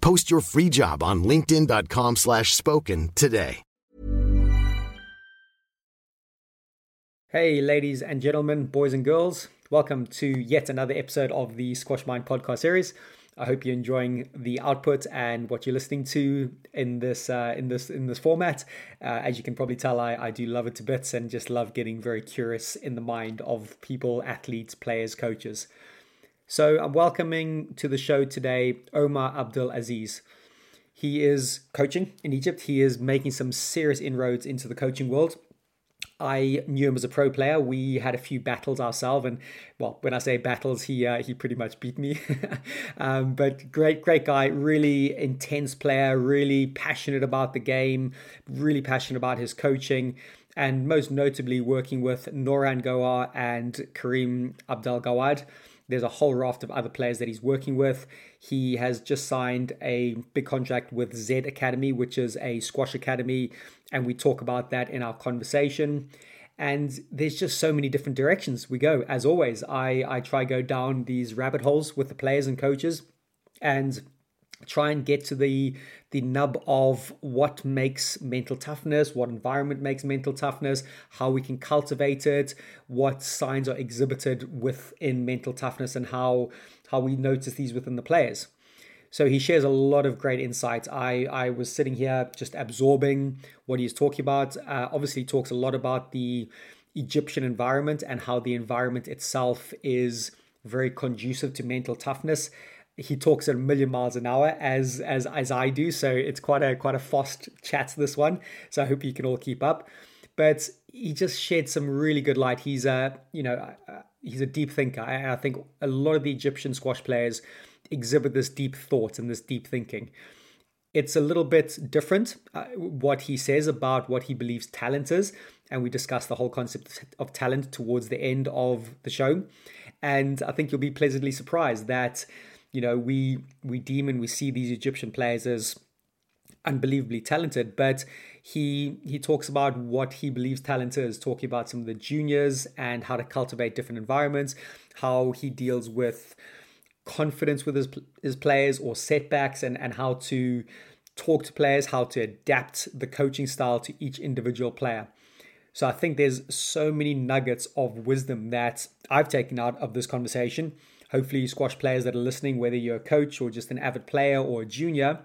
Post your free job on linkedin.com slash spoken today. Hey, ladies and gentlemen, boys and girls, welcome to yet another episode of the Squash Mind podcast series. I hope you're enjoying the output and what you're listening to in this uh, in this in this format. Uh, as you can probably tell, I, I do love it to bits and just love getting very curious in the mind of people, athletes, players, coaches. So I'm welcoming to the show today Omar Abdel Aziz. He is coaching in Egypt. He is making some serious inroads into the coaching world. I knew him as a pro player. We had a few battles ourselves, and well, when I say battles, he uh, he pretty much beat me. um, but great, great guy, really intense player, really passionate about the game, really passionate about his coaching, and most notably working with Nouran Gohar and Kareem Abdel Gawad. There's a whole raft of other players that he's working with. He has just signed a big contract with Z Academy, which is a squash academy, and we talk about that in our conversation. And there's just so many different directions we go. As always, I, I try go down these rabbit holes with the players and coaches and try and get to the the nub of what makes mental toughness, what environment makes mental toughness, how we can cultivate it, what signs are exhibited within mental toughness, and how how we notice these within the players. So he shares a lot of great insights. I I was sitting here just absorbing what he's talking about. Uh, obviously, he talks a lot about the Egyptian environment and how the environment itself is very conducive to mental toughness he talks at a million miles an hour as as as I do. So it's quite a quite a fast chat this one. So I hope you can all keep up. But he just shed some really good light. He's a you know he's a deep thinker. I, I think a lot of the Egyptian squash players exhibit this deep thought and this deep thinking. It's a little bit different uh, what he says about what he believes talent is, and we discuss the whole concept of talent towards the end of the show. And I think you'll be pleasantly surprised that you know we we deem and we see these Egyptian players as unbelievably talented, but he he talks about what he believes talent is, talking about some of the juniors and how to cultivate different environments, how he deals with confidence with his his players or setbacks, and and how to talk to players, how to adapt the coaching style to each individual player. So I think there's so many nuggets of wisdom that I've taken out of this conversation. Hopefully, squash players that are listening, whether you're a coach or just an avid player or a junior,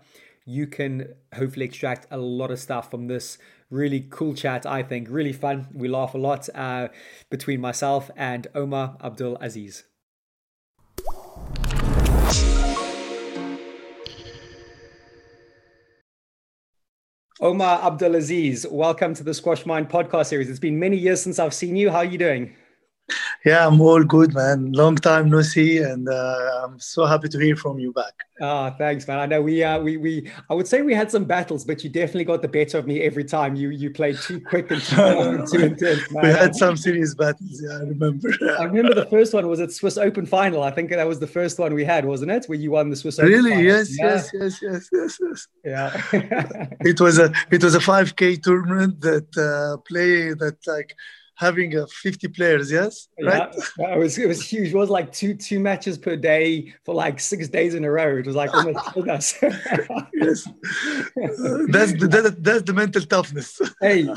you can hopefully extract a lot of stuff from this really cool chat. I think really fun. We laugh a lot uh, between myself and Omar Abdel Aziz. Omar Abdel Aziz, welcome to the Squash Mind podcast series. It's been many years since I've seen you. How are you doing? Yeah, I'm all good, man. Long time no see, and uh, I'm so happy to hear from you back. Ah, oh, thanks, man. I know we, uh, we, we. I would say we had some battles, but you definitely got the better of me every time. You, you played too quick and too, no, too intense. Man. We had some serious battles. Yeah, I remember. I remember the first one was at Swiss Open final. I think that was the first one we had, wasn't it? Where you won the Swiss Open. Really? Final. Yes, yeah. yes, yes, yes, yes, yes. Yeah. it was a, it was a 5K tournament that uh, play that like having uh, 50 players yes? Right? yeah, it was it was huge. It was like two two matches per day for like six days in a row. It was like almost killed us. Yes. That's the that, that's the mental toughness. Hey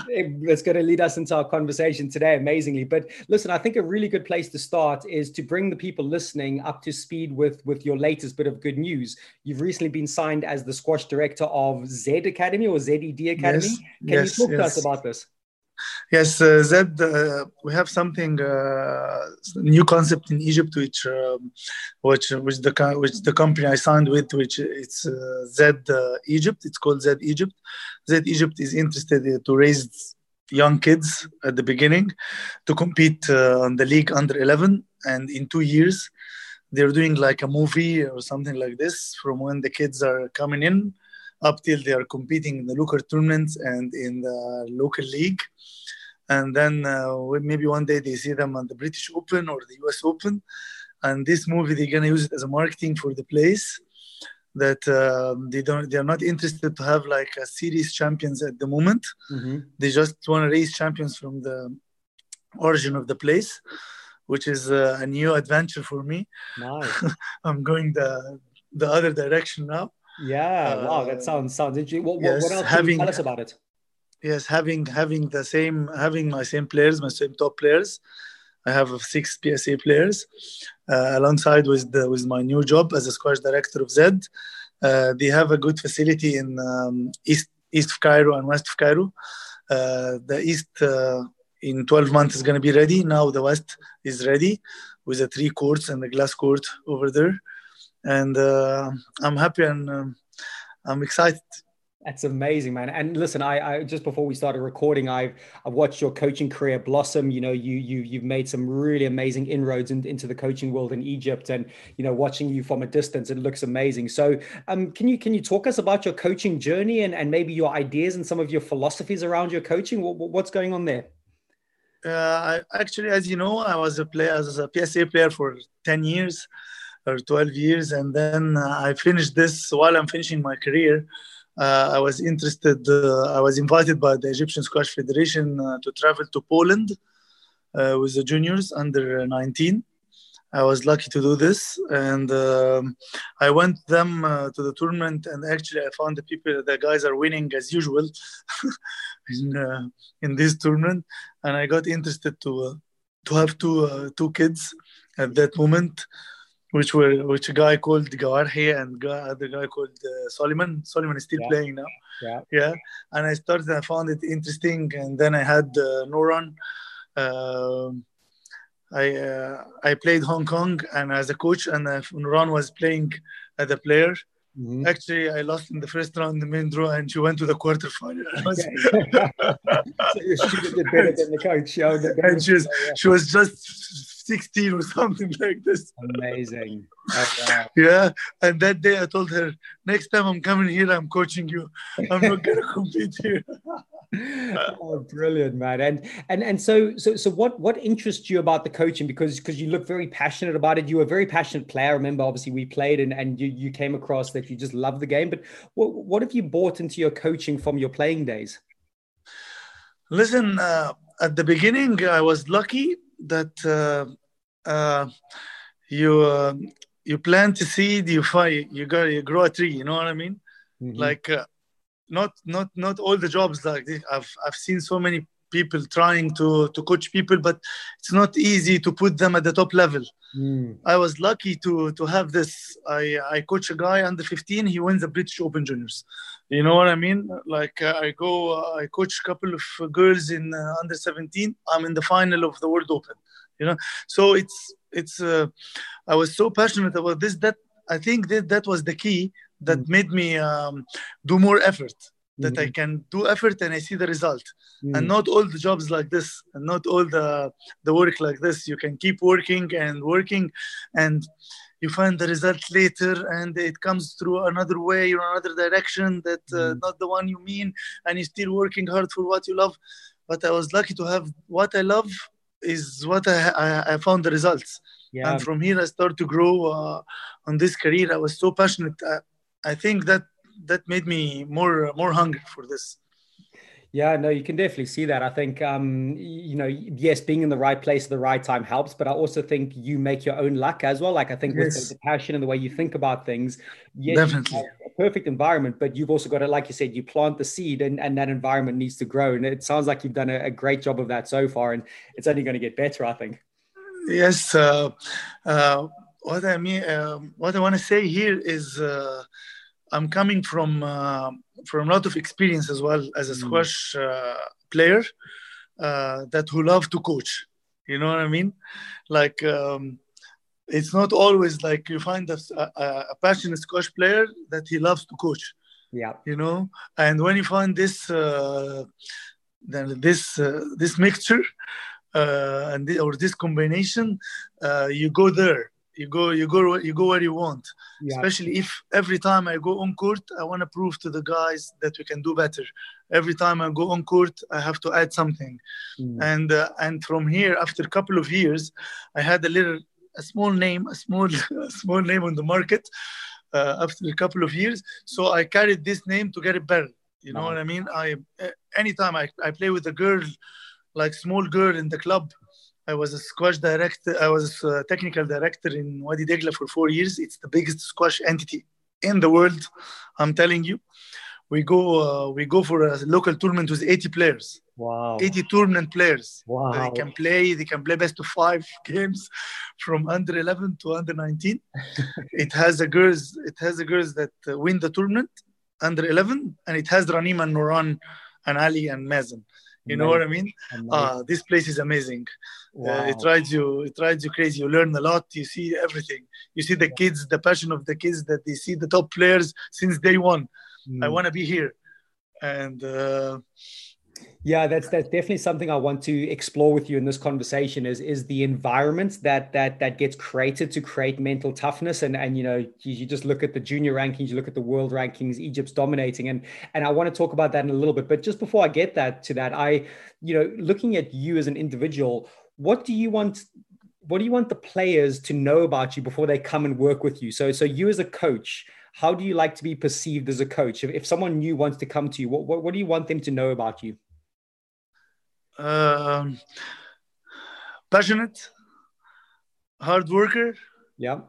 that's going to lead us into our conversation today amazingly. But listen i think a really good place to start is to bring the people listening up to speed with with your latest bit of good news. You've recently been signed as the squash director of z academy or zed academy. Yes, can yes, you talk yes. to us about this Yes, uh, Zed, uh, we have something uh, new concept in Egypt, which um, which which the which the company I signed with, which it's uh, Zed uh, Egypt. It's called Zed Egypt. Zed Egypt is interested to raise young kids at the beginning to compete uh, on the league under 11, and in two years they're doing like a movie or something like this from when the kids are coming in up till they are competing in the local tournaments and in the local league. And then uh, maybe one day they see them on the British Open or the US Open. And this movie, they're going to use it as a marketing for the place that um, they don't they're not interested to have like a series champions at the moment mm-hmm. they just want to raise champions from the origin of the place which is uh, a new adventure for me nice. i'm going the the other direction now yeah, uh, wow, that sounds sounds interesting. What, yes, what else having, can you tell us about it? Yes, having having the same having my same players, my same top players. I have six PSA players uh, alongside with the, with my new job as a squash director of Zed. Uh, they have a good facility in um, east east of Cairo and west of Cairo. Uh, the east uh, in 12 months is going to be ready. Now the west is ready with the three courts and the glass court over there and uh, I'm happy and um, I'm excited. That's amazing, man. And listen, I, I, just before we started recording, I've I've watched your coaching career blossom. You know, you you you've made some really amazing inroads in, into the coaching world in Egypt, and you know, watching you from a distance, it looks amazing. So, um, can you can you talk us about your coaching journey and and maybe your ideas and some of your philosophies around your coaching? What, what's going on there? Uh, I, actually, as you know, I was a player as a PSA player for ten years or 12 years and then uh, i finished this while i'm finishing my career uh, i was interested uh, i was invited by the egyptian squash federation uh, to travel to poland uh, with the juniors under 19 i was lucky to do this and um, i went them uh, to the tournament and actually i found the people the guys are winning as usual in, in this tournament and i got interested to to have two two kids at that moment which were which a guy called Gawarhi and guy, other guy called uh, Solomon. Solomon is still yeah. playing now. Yeah, yeah. And I started. I found it interesting, and then I had uh, Nouran. Uh, I uh, I played Hong Kong and as a coach, and uh, Nouran was playing as a player. Mm-hmm. Actually, I lost in the first round, the main draw, and she went to the quarterfinal. Okay. so she did better than the coach. and she was, she was just 16 or something like this. Amazing. Oh, wow. Yeah. And that day I told her, next time I'm coming here, I'm coaching you. I'm not gonna compete here. oh, brilliant, man! And and and so so so what what interests you about the coaching? Because because you look very passionate about it. You were a very passionate player. I remember, obviously, we played, and and you you came across that you just love the game. But what what have you bought into your coaching from your playing days? Listen, uh, at the beginning, I was lucky that uh, uh, you uh, you plant a seed, you fight, you got you grow a tree. You know what I mean? Mm-hmm. Like uh, not not not all the jobs like this. I've I've seen so many people trying to to coach people, but it's not easy to put them at the top level. Mm. I was lucky to to have this. I I coach a guy under 15. He wins the British Open Juniors. You know what I mean? Like uh, I go, uh, I coach a couple of girls in uh, under 17. I'm in the final of the World Open. You know, so it's it's. Uh, I was so passionate about this that I think that that was the key that mm. made me um, do more effort that mm-hmm. i can do effort and i see the result mm. and not all the jobs like this and not all the the work like this you can keep working and working and you find the result later and it comes through another way or another direction that uh, mm. not the one you mean and you're still working hard for what you love but i was lucky to have what i love is what i, I, I found the results yeah. and from here i started to grow uh, on this career i was so passionate uh, I think that that made me more more hungry for this. Yeah, no, you can definitely see that. I think, um, you know, yes, being in the right place at the right time helps, but I also think you make your own luck as well. Like I think yes. with the, the, passion and the way you think about things, yes, definitely a perfect environment, but you've also got to, like you said, you plant the seed and, and that environment needs to grow. And it sounds like you've done a, a great job of that so far, and it's only going to get better, I think. Yes. Uh, uh, what I mean, uh, what I want to say here is, uh, I'm coming from uh, from a lot of experience as well as a mm. squash uh, player uh, that who love to coach. You know what I mean? Like um, it's not always like you find a, a, a, passionate squash player that he loves to coach. Yeah. You know, and when you find this uh, then this uh, this mixture uh, and the, or this combination, you go there you go you go you go where you want yeah. especially if every time i go on court i want to prove to the guys that we can do better every time i go on court i have to add something mm. and uh, and from here after a couple of years i had a little a small name a small a small name on the market uh, after a couple of years so i carried this name to get it better you know wow. what i mean i anytime I, I play with a girl like small girl in the club I was a squash director. I was a technical director in Wadi Degla for four years. It's the biggest squash entity in the world. I'm telling you. We go uh, we go for a local tournament with 80 players. Wow. 80 tournament players. Wow. They can play. They can play best of five games from under 11 to under 19. it has a girls. It has a girls that uh, win the tournament under 11, and it has Ranim and Nouran and Ali and Mazen. You know what I mean? Uh, this place is amazing. Wow. Uh, it drives you, it drives you crazy. You learn a lot. You see everything. You see the kids, the passion of the kids that they see the top players since day one. Mm. I want to be here, and uh, yeah, that's that's definitely something I want to explore with you in this conversation. Is is the environment that that that gets created to create mental toughness, and and you know you, you, just look at the junior rankings, you look at the world rankings, Egypt's dominating, and and I want to talk about that in a little bit. But just before I get that to that, I you know looking at you as an individual, what do you want? What do you want the players to know about you before they come and work with you? So so you as a coach, how do you like to be perceived as a coach? If, if someone new wants to come to you, what, what, what do you want them to know about you? Um, passionate, hard worker. Yeah.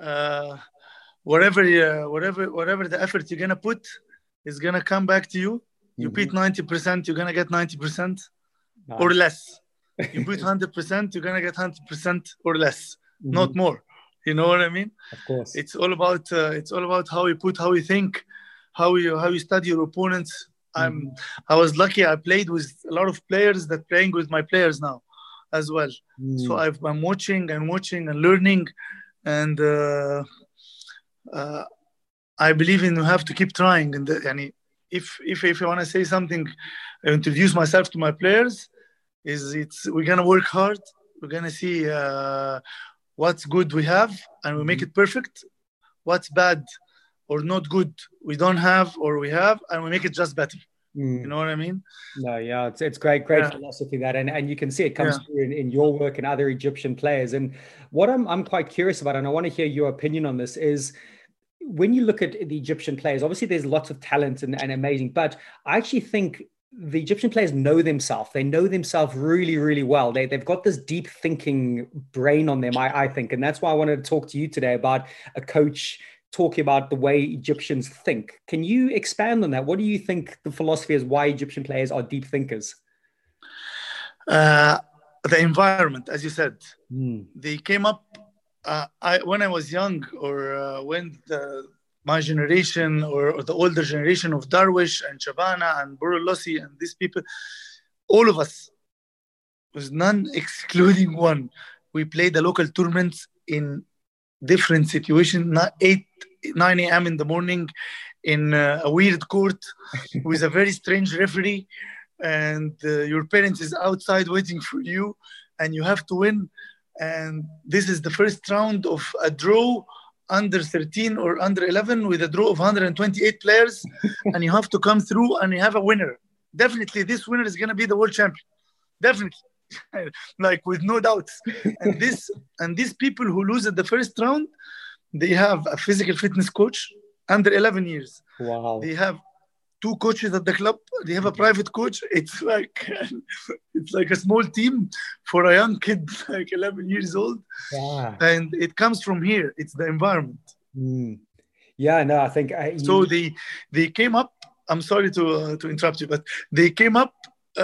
Uh, whatever, uh, whatever, whatever the effort you're gonna put is gonna come back to you. You mm-hmm. put ninety percent, you're gonna get ninety percent nice. or less. You put hundred percent, you're gonna get hundred percent or less, mm-hmm. not more. You know what I mean? Of course. It's all about uh, it's all about how you put, how you think, how you how you study your opponents, I'm mm-hmm. I was lucky. I played with a lot of players that playing with my players now, as well. Mm. So i am watching and watching and learning, and uh, uh, I believe in you have to keep trying. And yani, if if if I want to say something, introduce myself to my players, is it's we're gonna work hard. we're gonna see uh, what's good we have, and we make Mm-hmm. it perfect. What's bad or not good we don't have or we have, and we make it just better. Mm. You know what I mean? No, yeah, it's it's great, great Yeah. philosophy that, and and you can see it comes Yeah. through in, in your work and other Egyptian players. And what I'm I'm quite curious about, and I want to hear your opinion on this, is when you look at the Egyptian players. Obviously, there's lots of talent and, and amazing, but I actually think the Egyptian players know themselves. They know themselves really, really well. They they've got this deep thinking brain on them. I I think, and that's why I wanted to talk to you today about a coach talking about the way Egyptians think. Can you expand on that? What do you think the philosophy is why Egyptian players are deep thinkers? Uh, the environment, as you said, Mm. they came up. Uh, I when I was young, or uh, when the, my generation or, or the older generation of Darwish and Shabana and Burulossi and these people, all of us, was none excluding one. We played the local tournaments in different situation. not 8, 9 a.m. in the morning in uh, a weird court with a very strange referee. And uh, your parents is outside waiting for you and you have to win. And this is the first round of a draw under 13 or under 11 with a draw of 128 players. And you have to come through and you have a winner. Definitely this winner is going to be the world champion. Definitely like with no doubts and this and these people who lose at the first round they have a physical fitness coach under 11 years Wow. they have two coaches at the club they have a private coach it's like it's like a small team for a young kid like 11 years old Yeah. and it comes from here it's the environment Mm. Yeah. No, I think you- so they they came up i'm sorry to uh, to interrupt you but they came up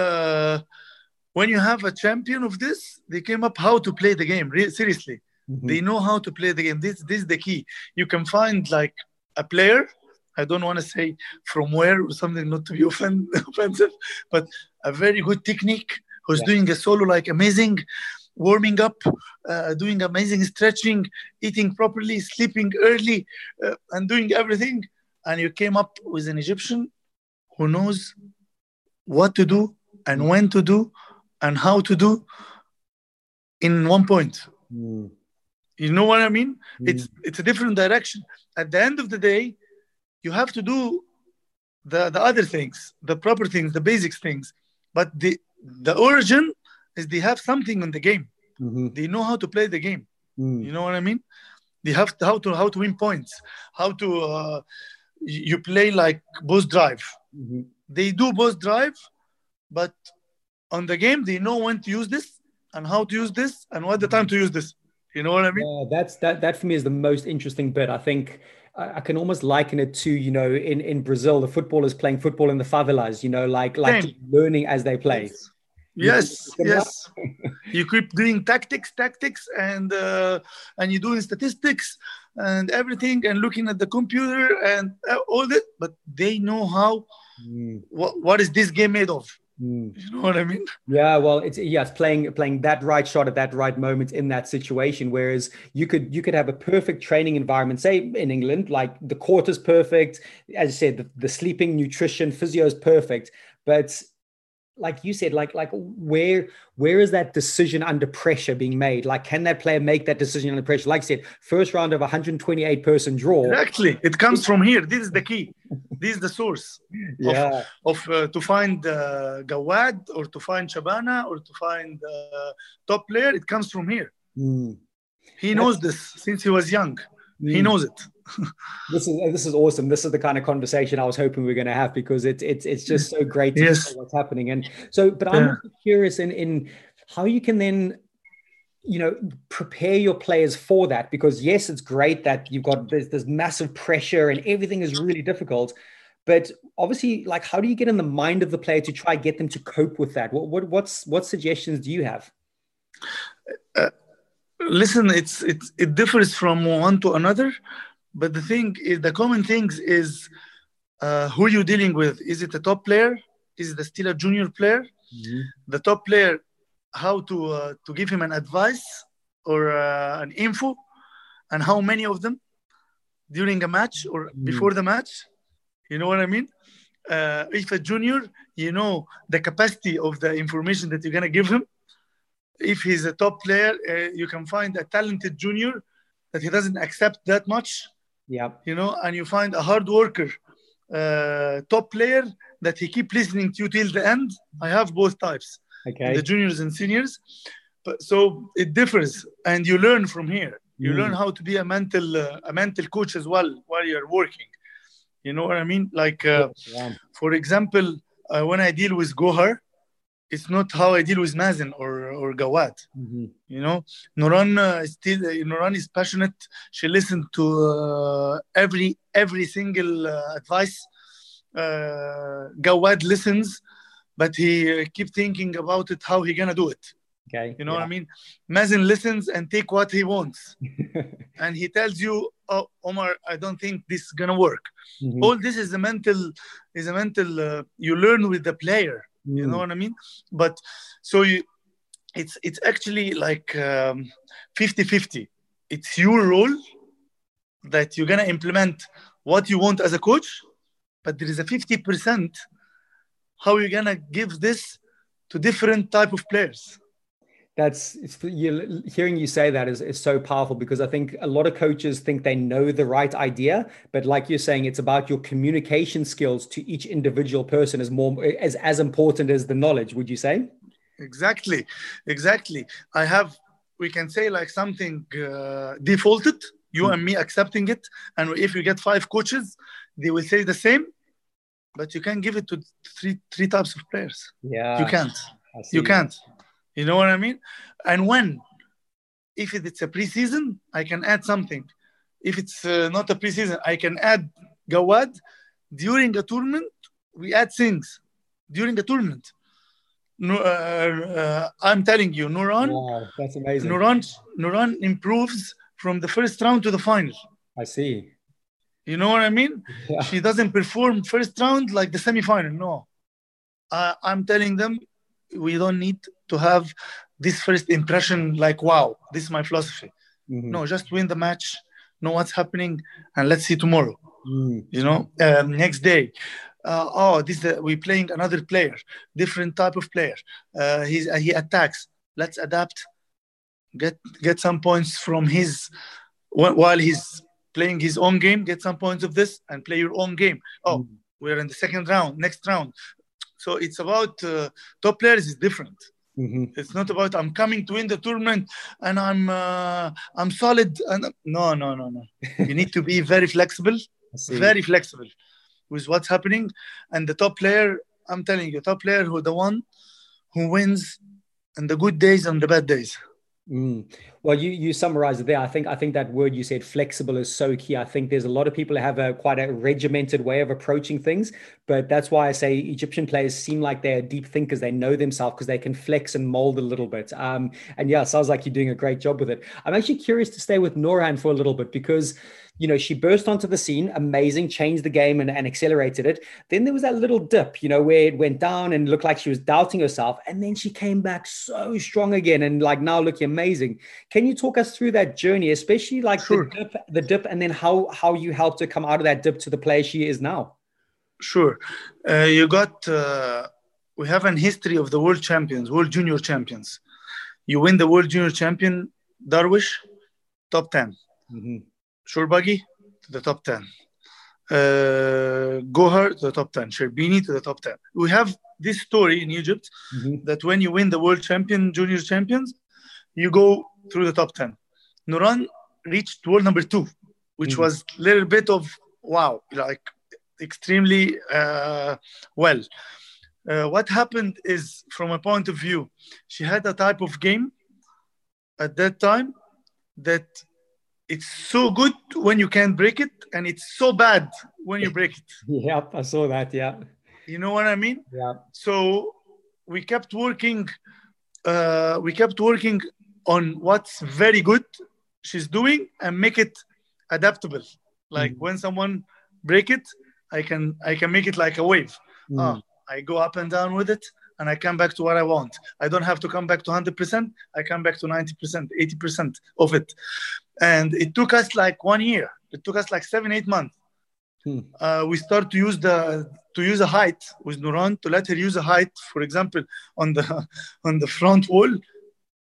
uh, when you have a champion of this they came up how to play the game re- seriously Mhm. they know how to play the game this this is the key you can find like a player i don't want to say from where or something not to be offend, offensive but a very good technique who's Yeah. doing a solo like amazing warming up uh, doing amazing stretching eating properly sleeping early uh, and doing everything and you came up with an egyptian who knows what to do and when to do and how to do in one point Mm. you know what I mean? Mm. It's it's a different direction. At the end of the day, you have to do the the other things, the proper things, the basics things. But the the origin is they have something in the game. Mhm. They know how to play the game. Mm. You know what I mean? They have to, how to how to win points, how to uh, you play like both drive. Mhm. They do both drive, but on the game they know when to use this and how to use this and what the time to use this. You know what I mean? Yeah, that's that. That for me is the most interesting bit. I think I, can almost liken it to you know in in Brazil the footballers playing football in the favelas. You know, like like Same. learning as they play. Yes, You- yes. you keep doing tactics, tactics, and uh, and you're doing statistics and everything, and looking at the computer and uh, all that. But they know how. Mm, What what is this game made of? Mm. You know what I mean? Yeah, well, it's yeah, it's playing playing that right shot at that right moment in that situation. Whereas you could you could have a perfect training environment, say in England, like the court is perfect, as I said, the, the sleeping, nutrition, physio is perfect, but like you said, like like where where is that decision under pressure being made? Like, can that player make that decision under pressure? Like I said, first round of 128 person draw. Exactly. It comes from here. This is the key. This is the source Yeah, of uh, to find uh, Gawad or to find Shabana or to find uh, top player. It comes from here. Mm. He knows this since he was young. He Mm. knows it. this is this is awesome. This is the kind of conversation I was hoping we are going to have because it's it's it's just so great to Yes. see what's happening. And so, but I'm Yeah. curious in in how you can then you know prepare your players for that because yes it's great that you've got this, this massive pressure and everything is really difficult but obviously like how do you get in the mind of the player to try get them to cope with that what, what what's what suggestions do you have listen it's it's it differs from one to another but the thing is the common things is uh, who you're dealing with. Is it a top player? Is it still a junior player? The top player how to uh, to give him an advice or uh, an info and how many of them during a match or before the match. You know what i mean? Uh, if a junior you know the capacity of the information that you're going to give him if he's a top player, uh, you can find a talented junior that he doesn't accept that much. Yeah. You know, and you find a hard worker, uh, top player that he keep listening to you till the end. I have both types, Okay. the juniors and seniors. But so it differs, and you learn from here. You Mm. learn how to be a mental uh, a mental coach as well while you're working. You know what I mean? Like, uh, Yeah. for example, uh, when I deal with Gohar, it's not how I deal with Mazen or or Gawad. Mhm. You know, Nouran uh, is still uh, Nouran is passionate. She listened to uh, every every single uh, advice. Uh, Gawad listens, but he uh, keep thinking about it how he gonna do it. Okay. You know what I mean? Mazen listens and take what he wants, and he tells you, "Oh, Omar, I don't think this is gonna work." Mhm. All this is a mental is a mental. Uh, you learn with the player. You Mm. know what I mean? But so you, it's it's actually like um, 50-50. It's your role that you're gonna implement what you want as a coach, but there is a 50% how you're gonna give this to different type of players. That's it's, you, hearing you say that is, is so powerful because I think a lot of coaches think they know the right idea, but like you're saying, it's about your communication skills to each individual person is more as as important as the knowledge. Would you say? Exactly, exactly. I have, we can say like something uh, defaulted, you and me accepting it. And if you get five coaches, they will say the same, but you can give it to three three types of players. Yeah, You can't. You can't. You know what I mean? And when, if it's a preseason, I can add something. If it's uh, not a preseason, I can add Gawad. During a tournament, we add things. During a tournament. No, uh, uh, I'm telling you, Nouran, Wow, that's amazing. Nouran, Nouran improves from the first round to the final. I see. You know what I mean? Yeah. She doesn't perform first round like the semifinal. No, uh, I'm telling them we don't need to have this first impression like, wow, this is my philosophy. Mhm. No, just win the match, know what's happening, and let's see tomorrow. Mm. You know, um, next day. Uh, oh, this uh, we playing another player, different type of player. Uh, he's uh, he attacks. Let's adapt. Get get some points from his while he's playing his own game. Get some points of this and play your own game. Oh, we're in the second round, next round. So it's about uh, top players is different. Mhm. It's not about I'm coming to win the tournament and I'm uh, I'm solid. And no, no, no, no. you need to be very flexible, very flexible with what's happening. And the top player, I'm telling you, top player who the one who wins in the good days and the bad days. Mm. Well, you you summarized it there. I think I think that word you said flexible is so key. I think there's a lot of people who have a quite a regimented way of approaching things, but that's why I say Egyptian players seem like they're deep thinkers. They know themselves because they can flex and mold a little bit. Um, and yeah, sounds like you're doing a great job with it. I'm actually curious to stay with Nouran for a little bit because you know she burst onto the scene, amazing, changed the game and, and accelerated it. Then there was that little dip, you know, where it went down and looked like she was doubting herself, and then she came back so strong again and like now looking amazing. Can you talk us through that journey, especially like Sure. the dip, the dip, and then how how you helped her come out of that dip to the player she is now? Sure. Uh, you got, uh, we have an history of the world champions, world junior champions. You win the world junior champion, Darwish, top 10. Mhm. Shorbagy to the top 10. Uh, Gohar to the top 10. Sherbini to the top 10. We have this story in Egypt Mhm. that when you win the world champion, junior champions, you go through the top 10. Nouran reached world number two, which Mhm. was a little bit of wow, like extremely uh, well. Uh, what happened is, from a point of view, she had a type of game at that time that it's so good when you can break it, and it's so bad when you break it. Yep, I saw that. Yeah, You know what I mean? yeah. So we kept working. Uh, we kept working on what's very good she's doing and make it adaptable. Like when someone break it, I can I can make it like a wave. Ah, I go up and down with it, and I come back to what I want. I don't have to come back to 100%. I come back to 90%, 80% of it. And it took us like one year. It took us like seven, eight months. Hmm. Uh, we start to use the to use a height with Nouran to let her use a height, for example, on the on the front wall.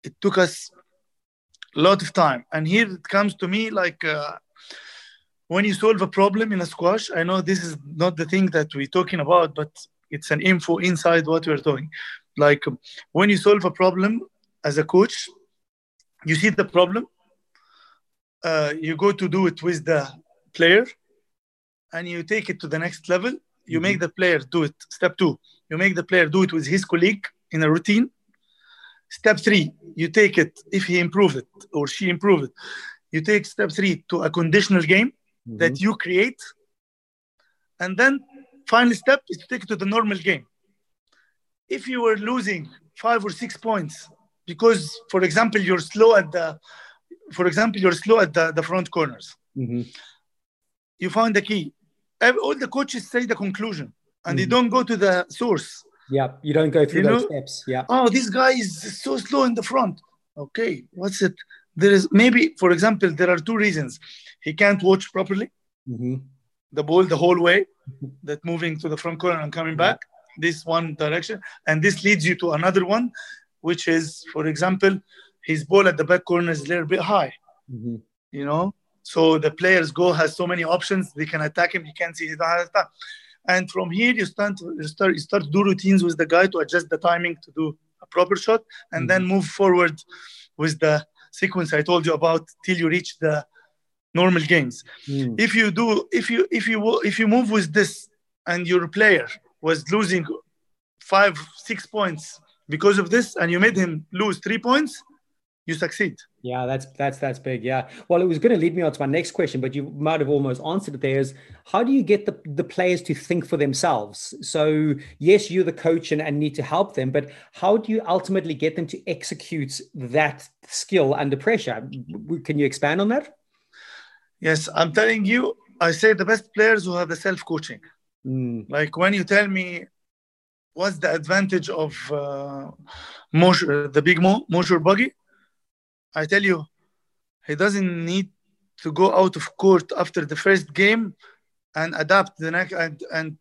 It took us a lot of time. And here it comes to me like uh, when you solve a problem in a squash, I know this is not the thing that we're talking about, but it's an info inside what we're doing. Like when you solve a problem as a coach, you see the problem, uh, you go to do it with the player, and you take it to the next level. You mm-hmm. make the player do it. Step two, you make the player do it with his colleague in a routine. Step three, you take it if he improved it or she improved it. You take step three to a conditional game mm-hmm. that you create, and then final step is to take it to the normal game. If you were losing five or six points because, for example, you're slow at the, for example, you're slow at the, the front corners. Mm-hmm. You found the key. All the coaches say the conclusion, and mm-hmm. they don't go to the source. Yeah, you don't go through you those know? steps. Yeah. Oh, this guy is so slow in the front. Okay, what's it? There is maybe, for example, there are two reasons. He can't watch properly. Mm-hmm. The ball the whole way, mm-hmm. that moving to the front corner and coming back. This one direction, and this leads you to another one which is, for example, his ball at the back corner is a little bit high. Mm-hmm. You know, so the player's goal has so many options. They can attack him. He can't see. He don't have time. And from here, you start to you start you start to do routines with the guy to adjust the timing to do a proper shot, and mm-hmm. then move forward with the sequence I told you about till you reach the normal games. Mm. If you do, if you if you if you move with this, and your player was losing five six points because of this and you made him lose three points, you succeed. Yeah, that's that's that's big. Yeah. Well, it was going to lead me on to my next question, but you might have almost answered it. There is how do you get the, the players to think for themselves? So yes, you're the coach and, and need to help them, but how do you ultimately get them to execute that skill under pressure? Can you expand on that? Yes, I'm telling you, I say the best players who have the self-coaching. Mm. Like when you tell me what's the advantage of uh, the big Mo, Mosher buggy? I tell you, he doesn't need to go out of court after the first game and adapt the next and and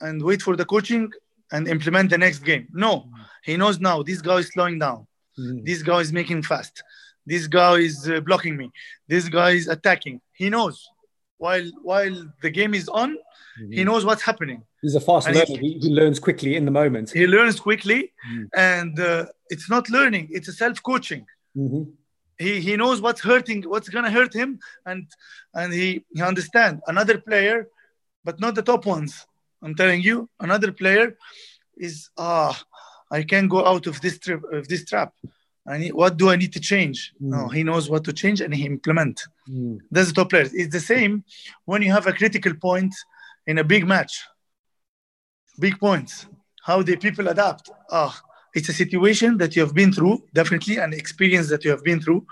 and wait for the coaching and implement the next game. No, he knows now this guy is slowing down. Mm-hmm. This guy is making fast. This guy is uh, blocking me. This guy is attacking. He knows. While while the game is on, mm-hmm. he knows what's happening. He's a fast and learner. He, he, learns quickly in the moment. He learns quickly, mm. and uh, it's not learning; it's a self-coaching. He he knows what's hurting, what's gonna hurt him, and and he he understand. Another player, but not the top ones. I'm telling you, another player is ah, I can't go out of this trip of this trap. I need, what do I need to change? Mm. No, he knows what to change and he implement. Mm. That's the top players. It's the same when you have a critical point in a big match big points. How the people adapt. Ah, it's a situation that you have been through, definitely, an experience that you have been through,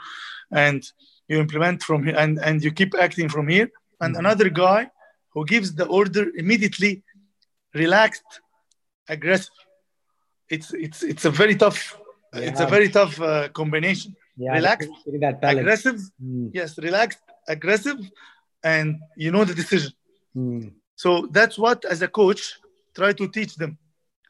and you implement from here, and, and you keep acting from here. And mm-hmm. another guy who gives the order immediately, relaxed, aggressive. It's it's it's a very tough. Yeah. It's a very tough uh, combination. Yeah, relaxed, aggressive. Mm. Yes, relaxed, aggressive, and you know the decision. Mm. So that's what, as a coach, try to teach them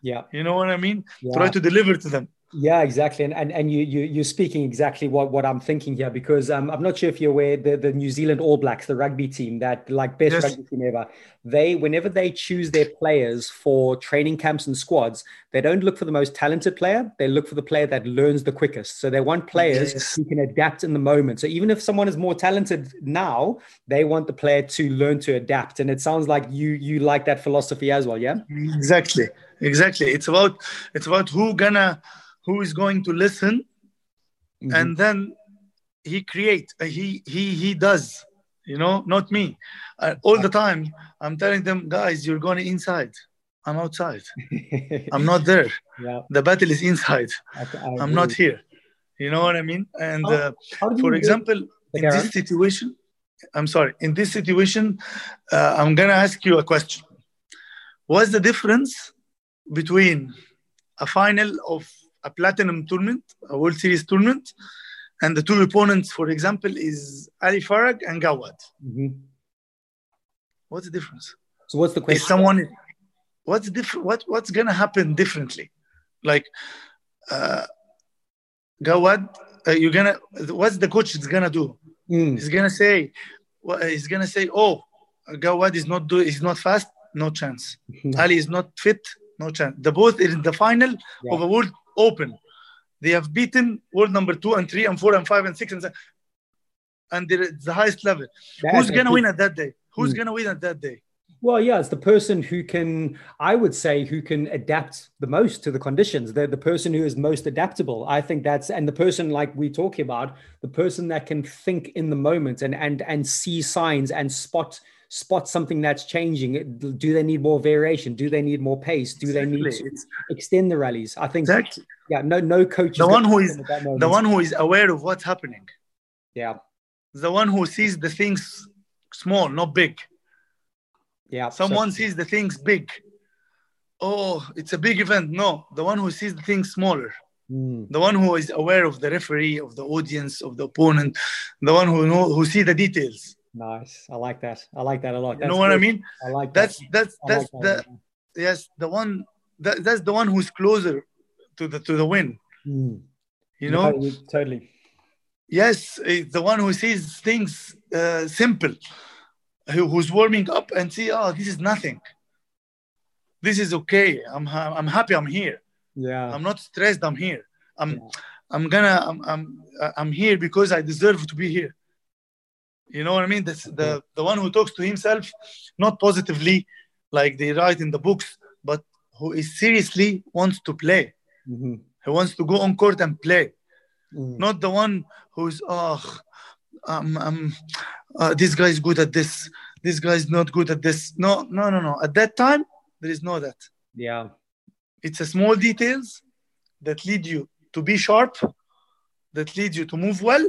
yeah. You know what i mean? Yeah. try to deliver to them yeah, exactly, and and, and you you you're speaking exactly what, what I'm thinking here because um, I'm not sure if you're aware the the New Zealand All Blacks, the rugby team that like best yes. rugby team ever. They whenever they choose their players for training camps and squads, they don't look for the most talented player. They look for the player that learns the quickest. So they want players yes. who can adapt in the moment. So even if someone is more talented now, they want the player to learn to adapt. And it sounds like you you like that philosophy as well, yeah. Exactly, exactly. It's about it's about who gonna who is going to listen mm-hmm. and then he create uh, he he he does you know not me. Uh, all the time i'm telling them guys you're going inside. I'm outside. I'm not there. Yeah. the battle is inside. I, i'm not here. You know what i mean? And how, uh, how for example in this situation i'm sorry in this situation uh, i'm going to ask you a question. What's the difference between a final of a platinum tournament, a World Series tournament, and the two opponents, for example, is Ali Farag and Gawad. Mm-hmm. What's the difference? So what's the question? Is someone what's different? What what's gonna happen differently? Like uh, Gawad, uh, you're gonna. What's the coach is gonna do? Mm. He's gonna say, well, he's gonna say, oh, Gawad is not do, he's not fast, no chance. Ali is not fit, no chance. The both in the final Yeah. of a World Open. They have beaten world number two and three and four and five and six and seven. And at the highest level. That- Who's gonna win at that day? Who's Mm. gonna win at that day? Well, yeah, it's the person who can, I would say, who can adapt the most to the conditions. They're the person who is most adaptable. I think that's, and the person like we talking about, the person that can think in the moment and and and see signs and spot spot something that's changing. Do they need more variation? Do they need more pace? Do they need to extend the rallies? I think, exactly yeah, no, no coach. the one who is in at that the one who is aware of what's happening. yeah, The one who sees the things small, not big. yeah. so- Someone sees the things big. Oh, it's a big event. No, the one who sees the things smaller. Mm, The one who is aware of the referee, of the audience, of the opponent, the one who know who see the details. Nice. I like that. I like that a lot. You know what I mean? I like That's that. that's that's like the that. yes, the one that, that's the one who's closer to the to the win. Mm. You know, No, totally. yes, the one who sees things uh, simple, who, who's warming up and see, oh, this is nothing. This is okay. I'm ha- I'm happy. I'm here. Yeah. I'm not stressed. I'm here. I'm Yeah. I'm gonna I'm I'm I'm here because I deserve to be here. You know what I mean? That's the the one who talks to himself, not positively, like they write in the books, but who is seriously wants to play. Mhm. He wants to go on court and play. Mm. Not the one who's oh, um, um, uh, this guy is good at this. This guy is not good at this. No, no, no, no. At that time, there is no that. Yeah. It's a small details that lead you to be sharp, that lead you to move well,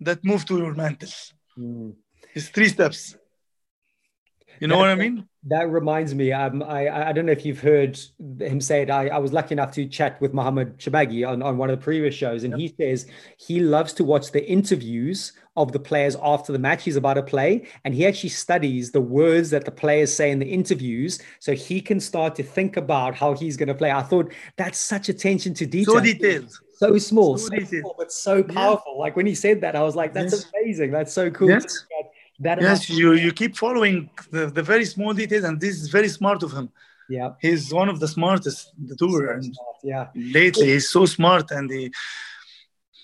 that move to your mental. Mm. It's three steps. You know what I mean? That reminds me. Um, I I don't know if you've heard him say it. I, I was lucky enough to chat with Mohammed Shorbagy on, on one of the previous shows, and he says he loves to watch the interviews of the players after the match he's about to play, and he actually studies the words that the players say in the interviews, so he can start to think about how he's going to play. I thought that's such attention to detail. So detailed. So small, So so, small, but so powerful. Like when he said that, I was like, "That's Yes. amazing. That's so cool." Yes. That, that Yes, you, you keep following the, the very small details, and this is very smart of him. yeah, He's one of the smartest the tour. And yeah, lately, he's so smart, and he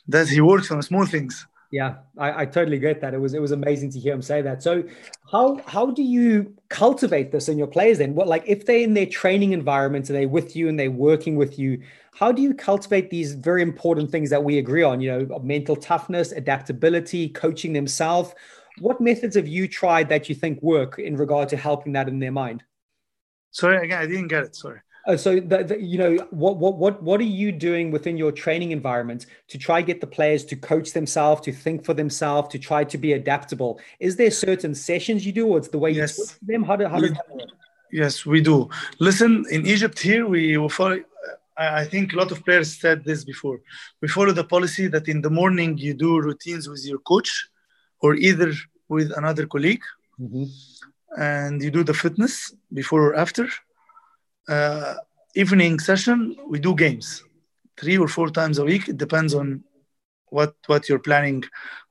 that he works on small things. Yeah. I, I totally get that. It was it was amazing to hear him say that. So, how how do you cultivate this in your players then? What like if they're in their training environment and they're with you and they're working with you, how do you cultivate these very important things that we agree on? You know, mental toughness, adaptability, coaching themselves. What methods have you tried that you think work in regard to helping that in their mind? Sorry, again, I didn't get it. Sorry. Uh, so the, the, you know what what what what are you doing within your training environment to try get the players to coach themselves to think for themselves to try to be adaptable is there certain sessions you do or it's the way you Yes. talk to them how, do, how does that work Yes, we do. Listen, in Egypt here, we will follow. I I think a lot of players said this before. We follow the policy that in the morning you do routines with your coach, or either with another colleague, Mhm. and you do the fitness before or after. Uh, evening session, we do games, three or four times a week. It depends on what what you're planning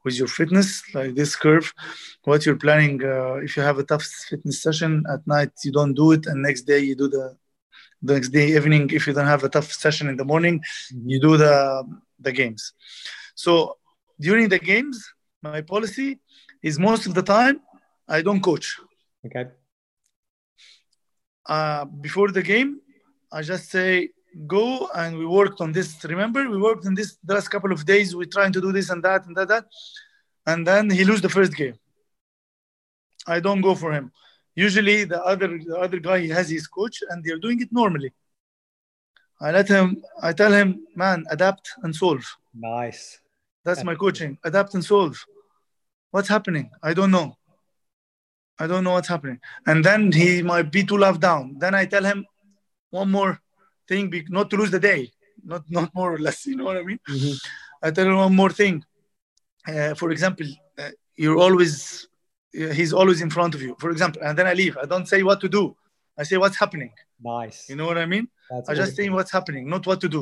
with your fitness, like this curve. What you're planning, uh, if you have a tough fitness session at night, you don't do it, and next day you do the the next day evening. If you don't have a tough session in the morning, you do the the games. So during the games, my policy is most of the time I don't coach. okay Uh, before the game, I just say go and we worked on this. Remember, we worked on this the last couple of days. We're trying to do this and that and that, that. and then he lose the first game. I don't go for him. Usually, the other the other guy he has his coach, and they're doing it normally. I let him. I tell him, man, adapt and solve. nice That's my coaching. Adapt and solve. What's happening? I don't know. I don't know what's happening. And then he might be too left down. Then I tell him one more thing, not to lose the day, not not more or less. You know what I mean? Mhm. I tell him one more thing. Uh, for example, uh, you're always uh, he's always in front of you. For example, and then I leave. I don't say what to do. I say what's happening. nice You know what I mean? That's I just say what's happening, not what to do.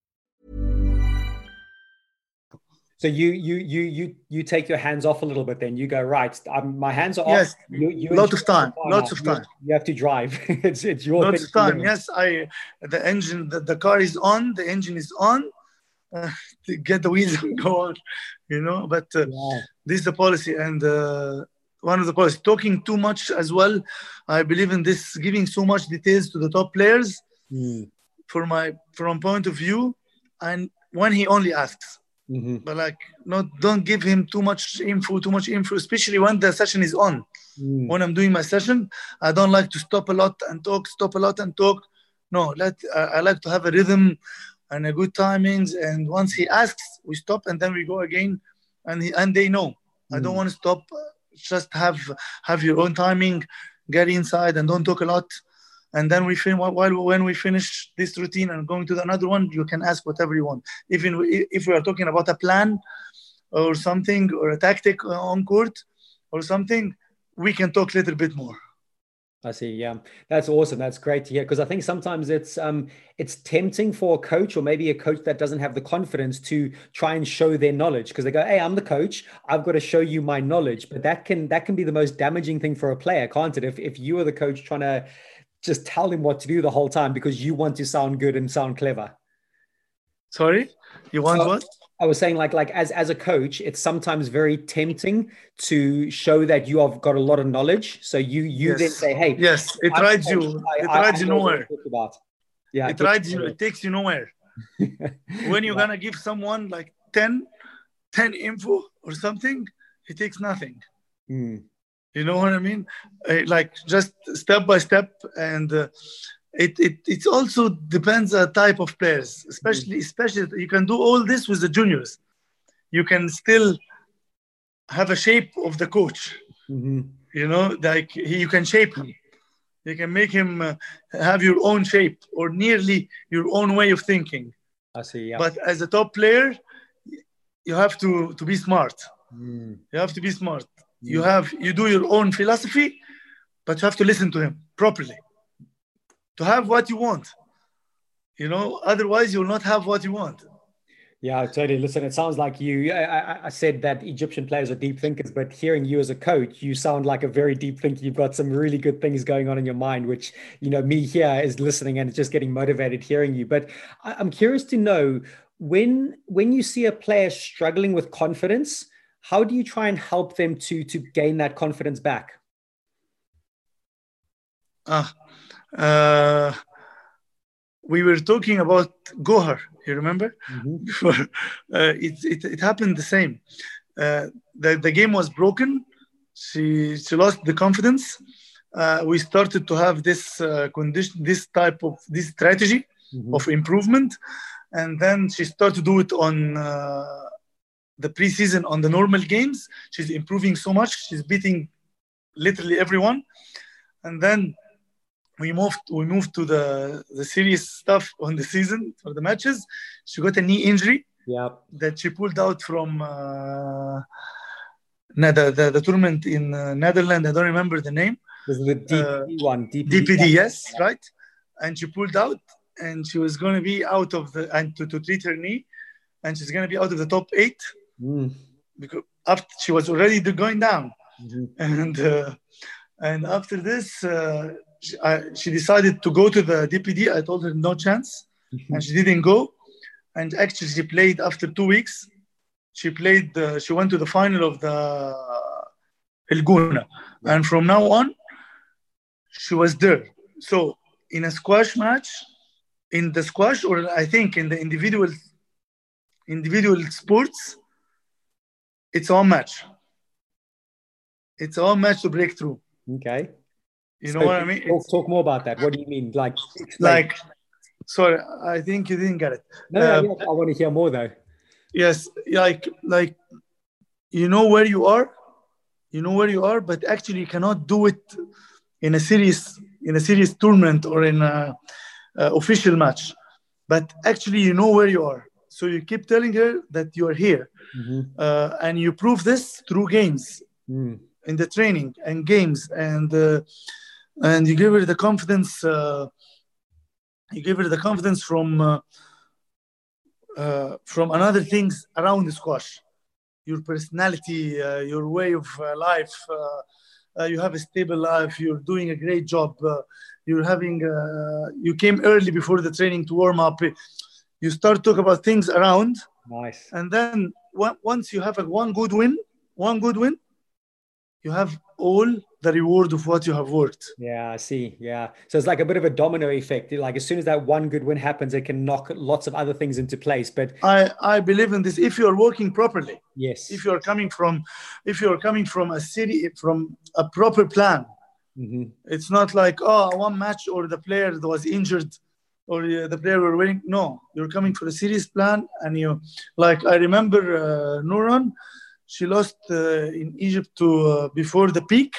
So you you you you you take your hands off a little bit. Then you go right. Um, my hands are Yes, off. You, you lot enjoy of time, lots of time. You have to drive. it's it's your Lots of time. Yes, I. The engine, the, the car is on. The engine is on. Uh, to get the wheels and go on, you know. But uh, Yeah. this is the policy, and uh, one of the policies. Talking too much as well. I believe in this, giving so much details to the top players. Mm, For my from point of view, and when he only asks, mhm, but like not don't give him too much info, too much info, especially when the session is on. mm. when I'm doing my session, I don't like to stop a lot and talk, stop a lot and talk. No, let I I like to have a rhythm and a good timings. And once he asks, we stop and then we go again, and he, and they know. I don't Mm. want to stop. Just have have your own timing, get inside and don't talk a lot. And then we fin- while when we finish this routine and going to the another one, you can ask whatever you want. Even if we are talking about a plan or something or a tactic on court or something, we can talk a little bit more. I see. Yeah, that's awesome. That's great to hear because I think sometimes it's um it's tempting for a coach or maybe a coach that doesn't have the confidence to try and show their knowledge because they go, "Hey, I'm the coach. I've got to show you my knowledge." But that can that can be the most damaging thing for a player, can't it? If if you are the coach trying to just tell him what to do the whole time because you want to sound good and sound clever. Sorry, you want So- what? I was saying like like as as a coach, it's sometimes very tempting to show that you have got a lot of knowledge. So you you then say, "Hey, Yes, it I'm rides you. I- It I- I rides you nowhere. About. Yeah, It get rides you. It takes you nowhere. When you're Yeah. gonna give someone like 10, 10 info or something, it takes nothing. Mm, You know what I mean? Uh, like just step by step, and uh, it it it also depends on type of players. Especially especially you can do all this with the juniors. You can still have a shape of the coach. mhm. You know, like he, you can shape him. You can make him uh, have your own shape or nearly your own way of thinking. I see. Yeah. But as a top player, you have to to be smart. Mm, You have to be smart. You have you do your own philosophy, but you have to listen to him properly to have what you want. You know, otherwise you will not have what you want. yeah, totally. Listen, it sounds like you. I, I, said that Egyptian players are deep thinkers, but hearing you as a coach, you sound like a very deep thinker. You've got some really good things going on in your mind, which you know me here is listening and just getting motivated hearing you. But I, I'm curious to know when when you see a player struggling with confidence, how do you try and help them to to gain that confidence back? Ah, uh, we were talking about Gohar. You remember? Before uh, it, it it happened the same. Uh, the the game was broken. She she lost the confidence. Uh, we started to have this uh, condition, this type of this strategy of improvement, and then she started to do it on uh, the preseason on the normal games. She's improving so much. She's beating literally everyone, and then we moved we moved to the the serious stuff on the season for the matches. She got a knee injury Yeah. that she pulled out from uh, the, the the tournament in uh, Netherlands. I don't remember the name. This is the DPD one. DPD. DPD, yes, right. And she pulled out, and she was going to be out of the and to, to treat her knee, and she's going to be out of the top eight Mm, because after she was already going down, mhm. and uh, and after this, uh, she, I, she decided to go to the DPD. I told her no chance, and she didn't go. And actually, she played after two weeks. She played. Uh, she went to the final of the El Gouna. And from now on, she was there. So in a squash match, in the squash, or I think in the individual individual sports, it's all match. It's all match to break through. Okay. You So know what I mean? Talk, talk more about that. What do you mean? Like, like sorry i think you didn't get it no, uh, yeah, I want to hear more though. yes like like you know where you are you know where you are but actually you cannot do it in a serious in a serious tournament or in a, a official match but actually you know where you are so you keep telling her that you are here uh, and you prove this through games. Mm. in the training and games and uh, and you give her the confidence uh, you give her the confidence from uh, uh, from another things around the squash. Your personality uh, your way of uh, life uh, uh, you have a stable life you're doing a great job uh, you're having uh, you came early before the training to warm up you start talk about things around Nice. and then once you have a one good win one good win you have all the reward of what you have worked Yeah, I see. Yeah. So it's like a bit of a domino effect. Like as soon as that one good win happens, it can knock lots of other things into place. But i i believe in this if you are working properly yes. if you are coming from if you are coming from a city from a proper plan Mhm. it's not like oh one match or the player that was injured or uh, the player were winning no you're coming for a serious plan and you like i remember uh, Nouran she lost uh, in egypt to uh, before the peak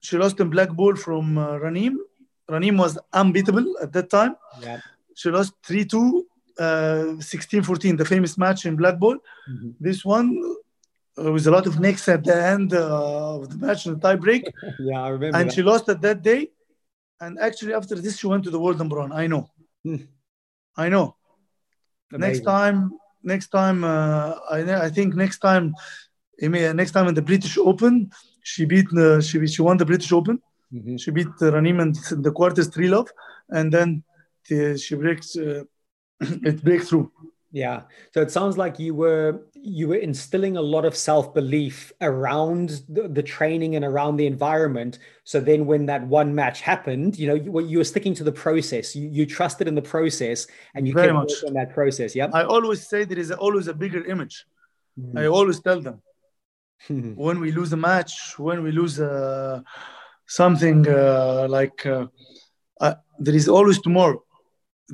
she lost in black ball from uh, Raneem Raneem was unbeatable at that time Yeah. she lost 3-2 uh, 16-14 the famous match in black ball Mhm. this one with a lot of nicks at the end uh, of the match in the tie break Yeah, I remember. and that. she lost at that day and actually after this she went to the world number one. I know. Hmm. i know. Next time next time uh, I, I think next time next time in the british open she beat uh, she, she won the british open. Mhm. she beat uh, Raneem in the quarters three love and then the, she breaks uh, it breakthrough Yeah. So it sounds like you were you were instilling a lot of self-belief around the, the training and around the environment. So then when that one match happened, you know, you, were- you were sticking to the process. You, you trusted in the process and you Very kept much. on that process. Yeah. i always say there is always a bigger image Mm-hmm. i always tell them when we lose a match, when we lose uh, something uh, like uh, uh, there is always tomorrow.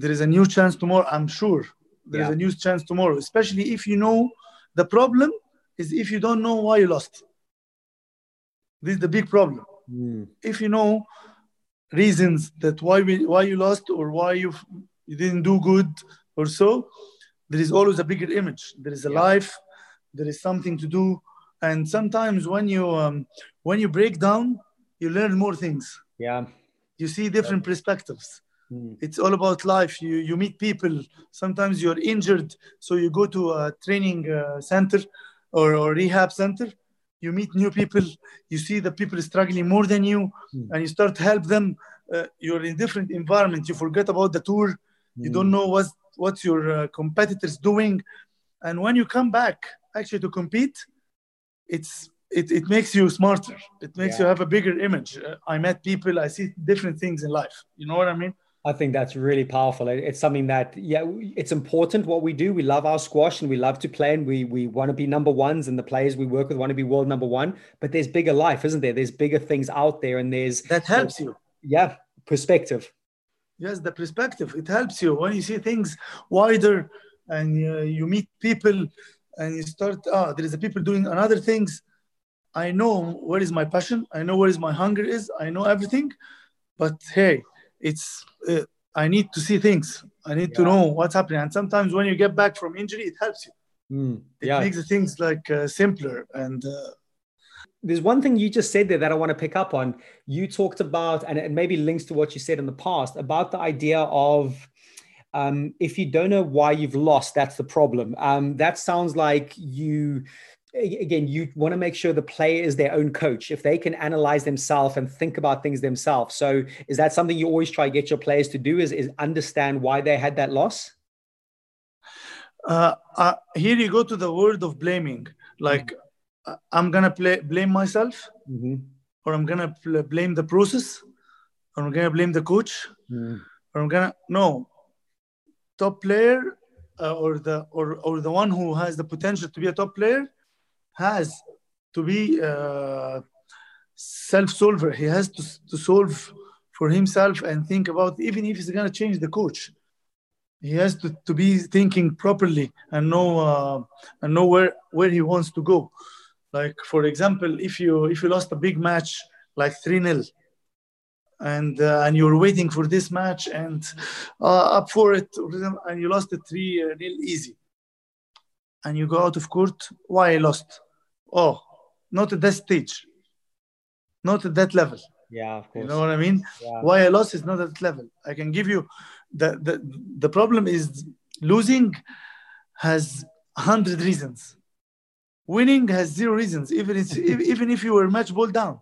There is a new chance tomorrow. I'm sure there is Yeah. a new chance tomorrow, especially if you know the problem is if you don't know why you lost. This is the big problem. Mm. If you know reasons that why we, why you lost or why you you didn't do good or so, there is always a bigger image. There is a life. There is something to do. And sometimes when you um, when you break down, you learn more things. Yeah. You see different perspectives. Mm. It's all about life. You you meet people. Sometimes you're injured, so you go to a training uh, center or, or rehab center. You meet new people. You see the people struggling more than you, and you start to help them. Uh, you're in different environment. You forget about the tour. You don't know what what your uh, competitors doing, and when you come back actually to compete, it's it, it makes you smarter. It makes you have a bigger image. Uh, I met people. I see different things in life. You know what I mean? I think that's really powerful. It's something that, yeah, it's important what we do. We love our squash and we love to play and we we want to be number ones and the players we work with want to be world number one. But there's bigger life, isn't there? There's bigger things out there and there's That helps you. yeah, perspective. Yes, the perspective. It helps you when you see things wider and uh, you meet people and you start, ah, there is a people doing another things. I know where is my passion. I know where is my hunger is. I know everything. But hey, it's, uh, I need to see things. I need to know what's happening. And sometimes when you get back from injury, it helps you. Mm, It yeah. makes things like uh, simpler and uh, There's one thing you just said there that I want to pick up on. You talked about, and it maybe links to what you said in the past about the idea of um, if you don't know why you've lost, that's the problem. Um, that sounds like you, again, you want to make sure the player is their own coach. If they can analyze themselves and think about things themselves. So, is that something you always try to get your players to do? Is, is understand why they had that loss? uh, uh, here you go to the word of blaming. Like I'm gonna play, blame myself, Mm-hmm. or I'm gonna pl- blame the process, or I'm gonna blame the coach, Mm. or I'm gonna no. Top player, uh, or the or or the one who has the potential to be a top player, has to be uh, self-solver. He has to to solve for himself and think about even if he's gonna change the coach. He has to, to be thinking properly and know uh, and know where where he wants to go. Like for example, if you if you lost a big match like three 0 and uh, and you're waiting for this match and uh, up for it and you lost it three nil easy, and you go out of court. Why I lost? Oh, not at that stage, not at that level. Yeah, of course. You know what I mean? Yeah. Why I lost is not at that level. I can give you the the the problem is losing has hundred reasons. Winning has zero reasons, even if even if you were match ball down.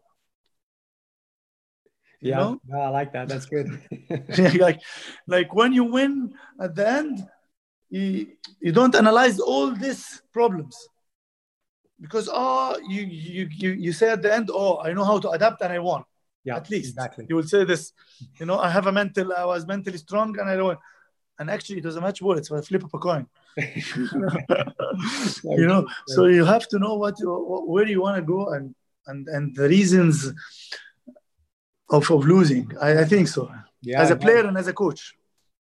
You yeah, know? no, I like that. That's good. like like when you win at the end, you you don't analyze all these problems because oh you you you you say at the end oh I know how to adapt and I won yeah, at least. exactly. you will say this you know i have a mental i was mentally strong and i don't and actually it was a match ball it's a flip of a coin. You know so you have to know what you, where you want to go and and and the reasons of, of losing. I, I think so. Yeah, as a player and as a coach.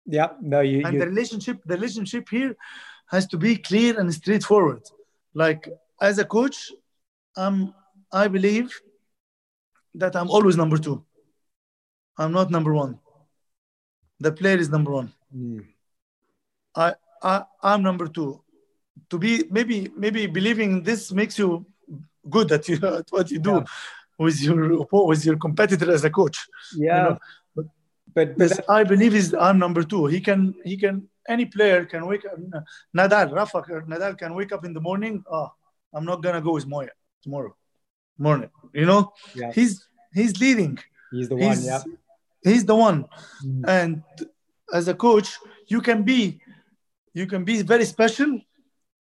Yeah, no, you. and you the relationship the relationship here has to be clear and straightforward. Like as a coach um i believe that i'm always number two i'm not number one the player is number one Mm. i i i'm number two to be maybe maybe believing this makes you good at, you, at what you do Yeah. with your with your competitor as a coach yeah, know, but but, that- I believe is I'm number two. He can he can any player can wake up. Nadal, Rafa, Nadal can wake up in the morning. Oh, I'm not gonna go with Moya tomorrow morning. You know, Yeah. he's he's leading. he's the one. He's Yeah, he's the one. Mm. And as a coach, you can be you can be very special,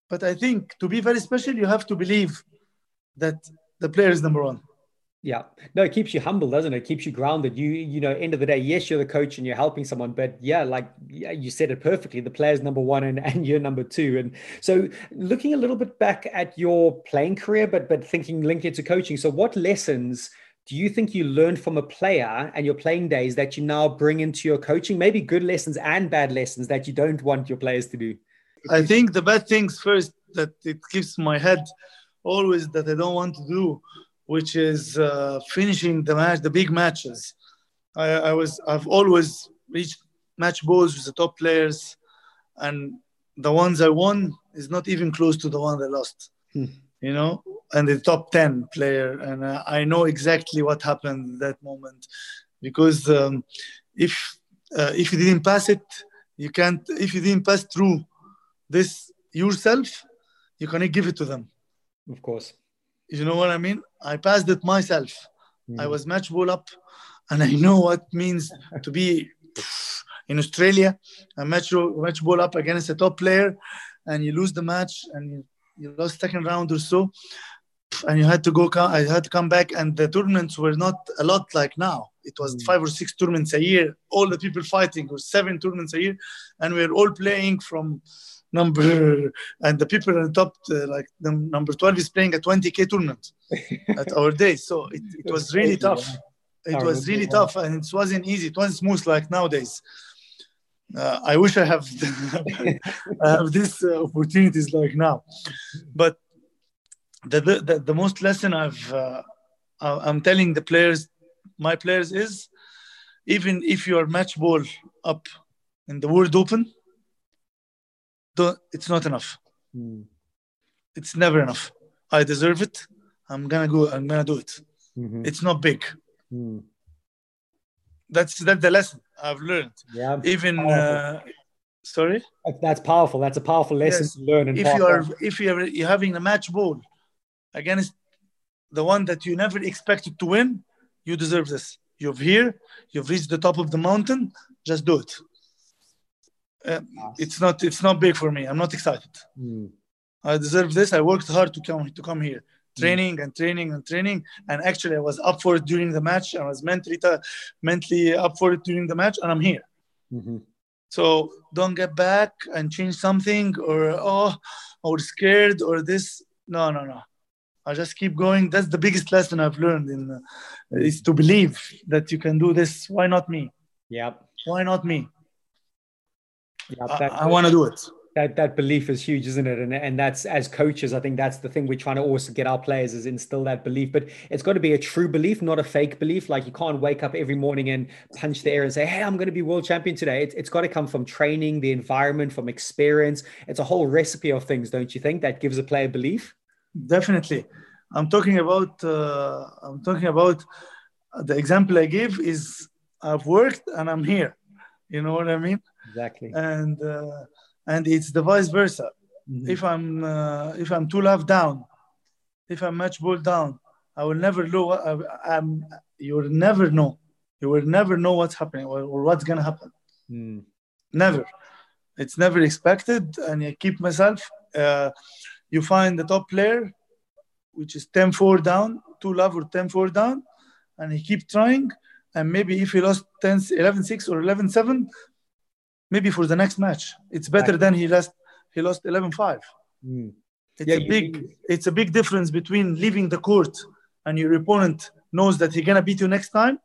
but I think to be very special, you have to believe that the player is number one. Yeah. No, it keeps you humble, doesn't it? It keeps you grounded. You, you know, end of the day, yes, you're the coach and you're helping someone, but yeah, like yeah, you said it perfectly. The player's number one and, and you're number two. And so, looking a little bit back at your playing career, but but thinking linked it to coaching. So, what lessons do you think you learned from a player and your playing days that you now bring into your coaching? Maybe good lessons and bad lessons that you don't want your players to do. I think the bad things first that it keeps my head always that I don't want to do, which is uh, finishing the match, the big matches. I, I was I've always reached match balls with the top players, and the ones I won is not even close to the one I lost. Hmm. You know, and the top ten player, and uh, I know exactly what happened that moment, because um, if uh, if you didn't pass it, you can't. If you didn't pass through this yourself, you cannot give it to them. Of course. You know what I mean? I passed it myself. I Mm. was match ball up, and I know what means to be in Australia, a match, match ball up against a top player, and you lose the match, and you, you lost second round or so, and you had to go. I had to come back, and the tournaments were not a lot like now. It was Mm. five or six tournaments a year. All the people fighting or seven tournaments a year, and we are all playing from number and the people on the top uh, like the number 12 is playing a 20k tournament at our day so it, it was really tough. it was really tough and it wasn't easy. It wasn't smooth like nowadays. Uh, i wish i have I have these uh, opportunities like now. But the, the the most lesson i've uh, i'm telling the players my players is even if you are match ball up in the world open don't, it's not enough Mm. it's never enough i deserve it i'm gonna go i'm gonna do it Mhm. it's not big Mm. that's that's the lesson i've learned Yeah. even uh, sorry That's powerful. That's a powerful lesson Yes. to learn. If you are on. if you're you're having a match ball against the one that you never expected to win you deserve this you're here you've reached the top of the mountain just do it uh, it's not it's not big for me i'm not excited Mm. i deserve this i worked hard to come to come here training and training and training. And actually, I was up for it during the match. I was mentally mentally up for it during the match, and I'm here. Mm-hmm. So don't get back and change something or oh or scared or this. No, no, no. I just keep going. That's the biggest lesson I've learned in uh, is to believe that you can do this. Why not me? Yep. Why not me? Yep, I, I want to do it. that that belief is huge isn't it? And and that's as coaches i think that's the thing we're trying to also get our players is instill that belief. But it's got to be a true belief not a fake belief. Like you can't wake up every morning and punch the air and say hey i'm going to be world champion today. It's, it's got to come from training the environment from experience. It's a whole recipe of things don't you think that gives a player belief? Definitely. I'm talking about uh, i'm talking about the example i give is i've worked and i'm here. You know what i mean exactly and uh, and it's the vice versa. Mm-hmm. If I'm uh, if I'm two love down, if I'm match ball down, I will never know. I, am you will never know. You will never know what's happening or, or what's gonna happen. Mm. Never. It's never expected, and I keep myself. Uh, you find the top player, which is 10-4 down, two love or 10-4 down, and he keep trying. And maybe if he lost 10, 11-6 or 11-7, maybe for the next match. It's better than he lost he lost 11-5. Mm. It's yeah, a big you, it's a big difference between leaving the court and your opponent knows that he's gonna beat you next time,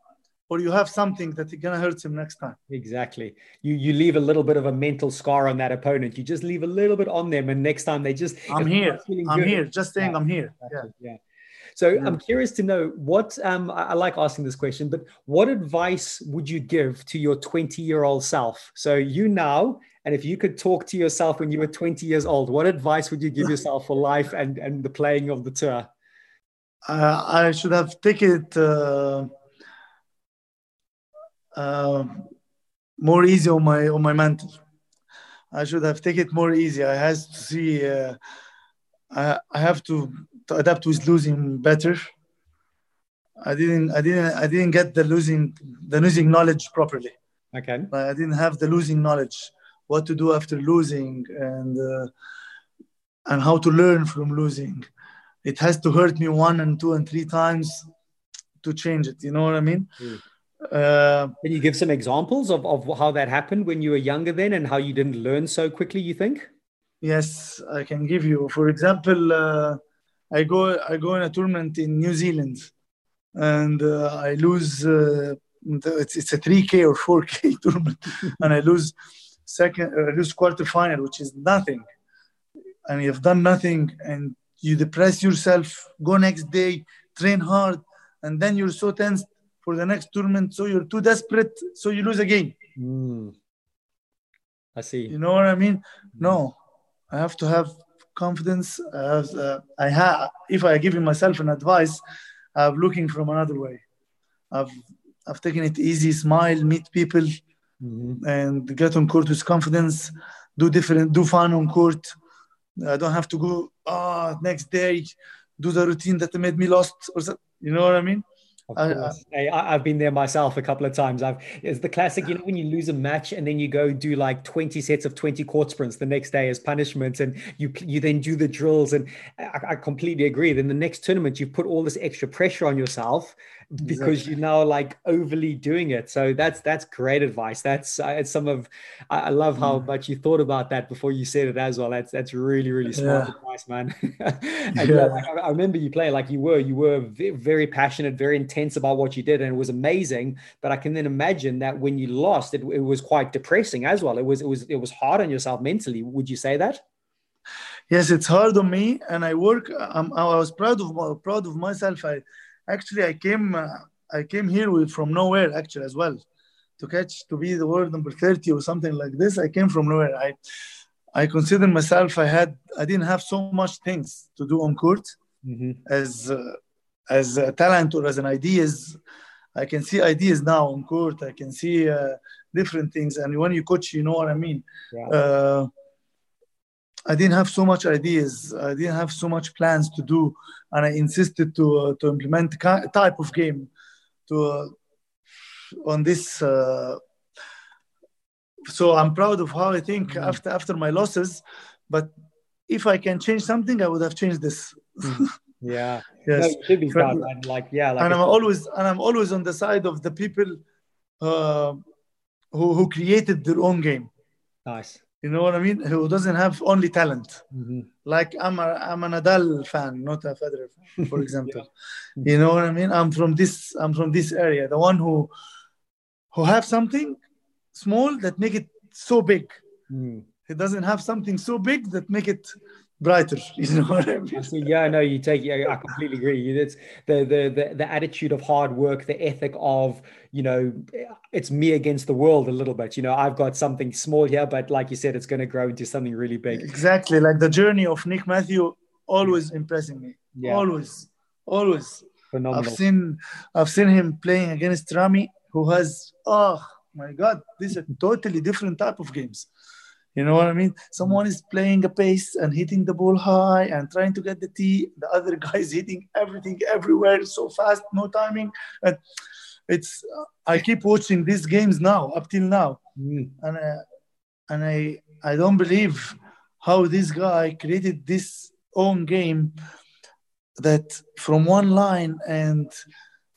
or you have something that is gonna hurt him next time. Exactly. You you leave a little bit of a mental scar on that opponent. You just leave a little bit on them, and next time they just I'm here. I'm good. here. Just saying yeah. I'm here. Exactly. Yeah. yeah. So yeah. I'm curious to know what um, I, I, like asking this question, but what advice would you give to your 20 year old self? So you now, and if you could talk to yourself when you were 20 years old, what advice would you give yourself for life and, and the playing of the tour? Uh, I should have taken it uh, uh, more easy on my on my mantle. I should have taken it more easy. I has to see. Uh, I I have to to adapt with losing better. I didn't I didn't I didn't get the losing the losing knowledge properly. Okay. I didn't have the losing knowledge, what to do after losing and uh, and how to learn from losing. It has to hurt me one and two and three times to change it. You know what I mean? Mm. Uh, Can you give some examples of, of how that happened when you were younger then and how you didn't learn so quickly, you think? Yes, I can give you. For example, uh, I go I go in a tournament in New Zealand, and uh, I lose. Uh, it's, it's a 3K or 4K tournament, and I lose second. I lose quarter final, which is nothing, and you've done nothing, and you depress yourself. Go next day, train hard, and then you're so tense for the next tournament, so you're too desperate, so you lose again. Mm. I see. You know what I mean? No, I have to have confidence. Uh, I have, if I give myself an advice, I'm looking from another way. I've I've taken it easy, smile, meet people, mm-hmm. and get on court with confidence. Do different, do fun on court. I don't have to go. Ah, oh, next day, do the routine that made me lost, or so, you know what I mean? I, I, have been there myself a couple of times. I've it's the classic, you know, when you lose a match and then you go do like 20 sets of 20 court sprints the next day as punishment, and you you then do the drills. And I, I completely agree. Then the next tournament, you put all this extra pressure on yourself because exactly. you're now like overly doing it. So that's that's great advice. That's uh, some of I, I love how mm. much you thought about that before you said it as well. That's that's really really smart yeah. advice, man. and yeah. yeah I, I, remember you play like you were you were very passionate, very intense about what you did, and it was amazing. But I can then imagine that when you lost, it, it was quite depressing as well. It was it was it was hard on yourself mentally. Would you say that? Yes, it's hard on me, and I work. I'm, I was proud of proud of myself. I actually I came uh, I came here with, from nowhere actually as well to catch to be the world number 30 or something like this. I came from nowhere. I I consider myself I had I didn't have so much things to do on court mm-hmm. as uh, as a talent or as an ideas. I can see ideas now on court. I can see uh, different things, and when you coach, you know what I mean. Yeah. Uh, I didn't have so much ideas. I didn't have so much plans to do, and I insisted to uh, to implement a type of game to uh, on this. Uh, so I'm proud of how I think mm-hmm. after after my losses, but if I can change something, I would have changed this. mm Yeah. Yes. No, should be proud, man. Like, yeah. Like and I'm always and I'm always on the side of the people uh, who who created their own game. nice. You know what I mean? Who doesn't have only talent. hmm Like I'm a I'm a Nadal fan, not a Federer fan, for example. You know what I mean? I'm from this I'm from this area. The one who who have something small that make it so big. Mm. He doesn't have something so big that make it brighter. You know what I mean? So yeah, no, you take. Yeah, I completely agree. It's the, the the the attitude of hard work, the ethic of you know, it's me against the world a little bit. You know, I've got something small here, but like you said, it's going to grow into something really big. Exactly. Like the journey of Nick Matthew always impressing me. Yeah. Always. Always. Phenomenal. I've seen I've seen him playing against Ramy, who has oh my god, these are totally different type of games. You know what I mean? Someone is playing a pace and hitting the ball high and trying to get the tee. The other guy is hitting everything everywhere so fast, no timing. And it's I keep watching these games now up till now, Mm. and uh, and I I don't believe how this guy created this own game that from one line and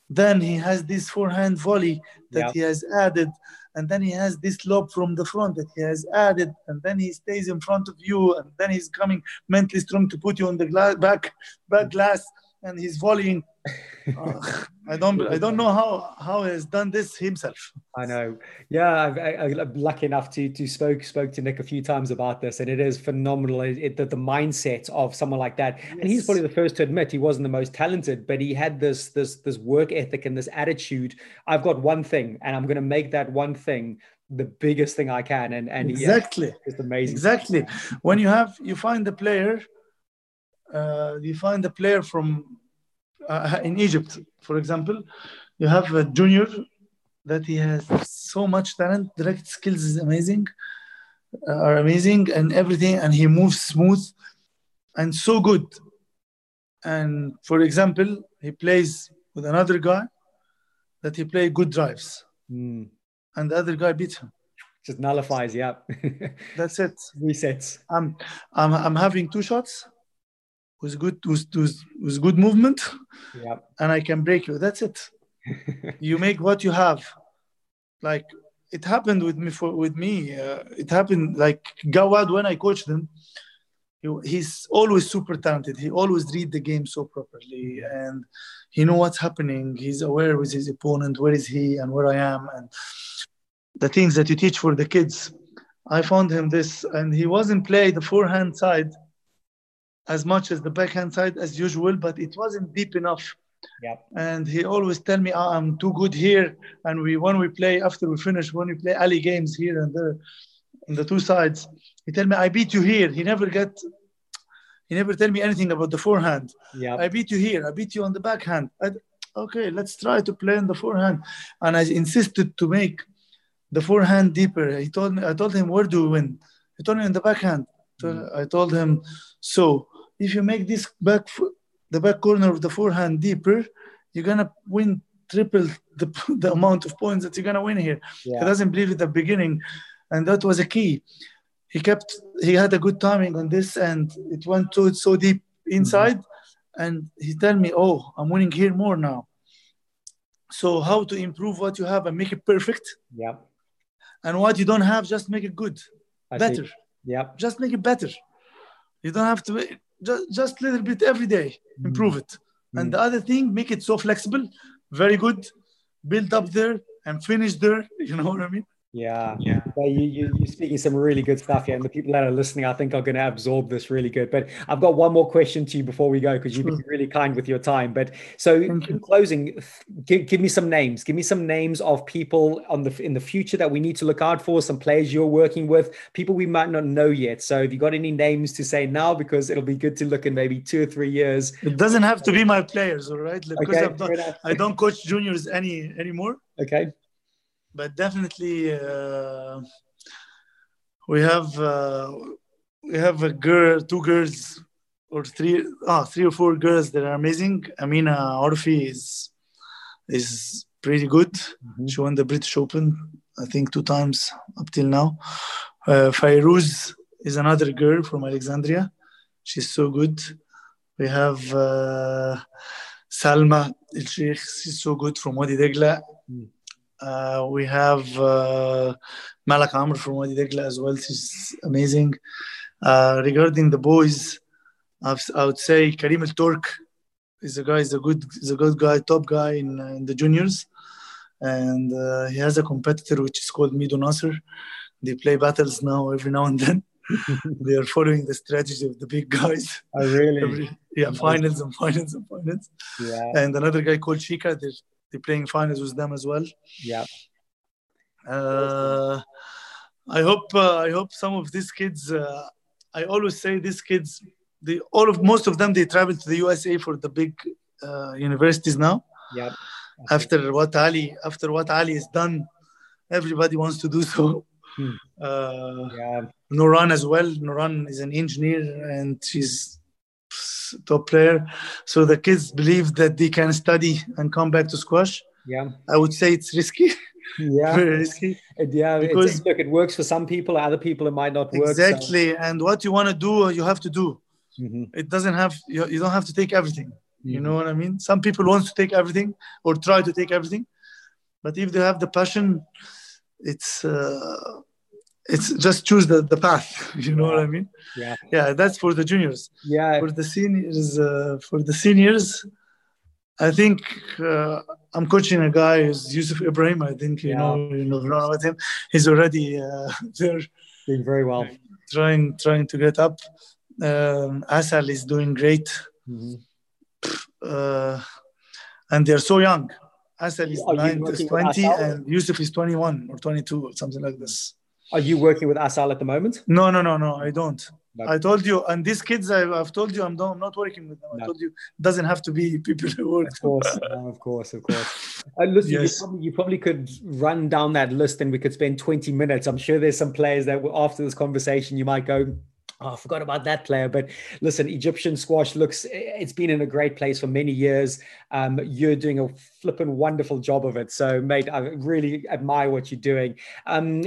then he has this forehand volley that he has added and then he has this lob from the front that he has added and then he stays in front of you and then he's coming mentally strong to put you on the gla- back back glass and he's volleying Uh, i don't i don't know how how he has done this himself I know. Yeah, I've, I, I'm lucky enough to to spoke spoke to Nick a few times about this, and it is phenomenal. It, it- the, the mindset of someone like that, and he's probably the first to admit he wasn't the most talented, but he had this this this work ethic and this attitude. I've got one thing, and I'm going to make that one thing the biggest thing I can, and and exactly it's amazing. Exactly. When you have you find the player, uh, you find a player from uh, in Egypt, for example, you have a junior that he has so much talent, direct skills is amazing, uh, are amazing, and everything, and he moves smooth and so good. And for example, he plays with another guy that he play good drives, Mm. and the other guy beats him. Just nullifies. Yeah, That's it. resets. I'm I'm I'm having two shots with good with, with, with good movement Yeah, and I can break you. That's it. you make what you have. Like it happened with me for with me. Uh, it happened like Gawad when I coached him. He, he's always super talented. He always read the game so properly and he know what's happening. He's aware with his opponent, where is he and where I am and the things that you teach for the kids. I found him this and he wasn't play the forehand side as much as the backhand side as usual, but it wasn't deep enough yeah, and he always tell me "Ah, I'm too good here. And we when we play after we finish when we play alley games here and there on the two sides, he tell me I beat you here. He never get he never tell me anything about the forehand. yeah. I beat you here. I beat you on the backhand. I, okay, let's try to play on the forehand. And I insisted to make the forehand deeper. He told me I told him where do we win? He told me in the backhand. So I told him so if you make this back the back corner of the forehand deeper, you're gonna win triple the, the amount of points that you're gonna win here. Yeah. He doesn't believe at the beginning, and that was a key. He kept he had a good timing on this, and it went so so deep mm-hmm. inside, and he tell me, "Oh, I'm winning here more now." So how to improve what you have and make it perfect, yeah. and what you don't have, just make it good, I see. better. Yeah, Just make it better. You don't have to just just little bit every day mm. improve it. And mm. the other thing, make it so flexible, very good, build up there and finish there. You know what I mean? Yeah, yeah. Well, you, you, you're speaking some really good stuff here, and the people that are listening, I think, are going to absorb this really good. But I've got one more question to you before we go, because you've been mm. really kind with your time. But so, in closing, give, give me some names. Give me some names of people on the in the future that we need to look out for. Some players you're working with, people we might not know yet. So, have you got any names to say now? Because it'll be good to look in maybe two or three years. It doesn't have to be my players, all right? Because Okay, not. I don't coach juniors any anymore. Okay. But definitely uh, we have uh, we have a girl, two girls or three, ah, three or four girls that are amazing. Amina Orfi is is pretty good. She won the British Open, I think, two times up till now. Uh, Fayrouz is another girl from Alexandria. She's so good. We have uh, Salma El Sheikh. She's so good from Wadi Degla. Mm. Uh, we have uh, Malak Amr from Wadi Degla as well. She's amazing. Uh, regarding the boys, I've, I would say Karim El Turk is a guy. is a good. is a good guy. Top guy in, in the juniors, and uh, he has a competitor which is called Mido Nasser. They play battles now every now and then. they are following the strategy of the big guys. Oh, really? Every, yeah, finals and finals and finals. Yeah. And another guy called Chica. They're they're playing finals with them as well. Yeah. Uh, I hope uh, I hope some of these kids. Uh, I always say these kids. They all of most of them they travel to the USA for the big uh, universities now. Yeah. After what Ali after what Ali has done, everybody wants to do so. Hmm. Uh, Yeah. Nouran as well. Nouran is an engineer and she's top player. So the kids believe that they can study and come back to squash. Yeah. I would say it's risky, Yeah. very risky. Yeah. Because- look, it works for some people. Other people, it might not work. so- Exactly. And what you want to do, you have to do. Mhm. It doesn't have, you, you don't have to take everything. You Mhm. know what I mean? Some people want to take everything or try to take everything. But if they have the passion, it's, uh, it's just choose the, the path. You know what I mean? Yeah. Yeah, that's for the juniors. Yeah. for the seniors uh, for the seniors i think uh, i'm coaching a guy who's yusuf ibrahim i think you Yeah. know you know about him he's already uh, there Doing very well. trying trying to get up um, asal is doing great Mhm. uh, and they're so young asal is, Are nine, is 20 Asal? and yusuf is 21 or 22 or something like this Are you working with Asal at the moment? no no no no i don't No. I told you, and these kids, I, I've told you, I'm not, I'm not working with them. I told you, it doesn't have to be people who work. Of course, no, of course, of course. Uh, listen, you, probably, you probably could run down that list and we could spend 20 minutes. I'm sure there's some players that after this conversation you might go, Oh, I forgot about that player. But listen, Egyptian squash looks, it's been in a great place for many years. Um, you're doing a flippin' wonderful job of it. So, mate, I really admire what you're doing. Um,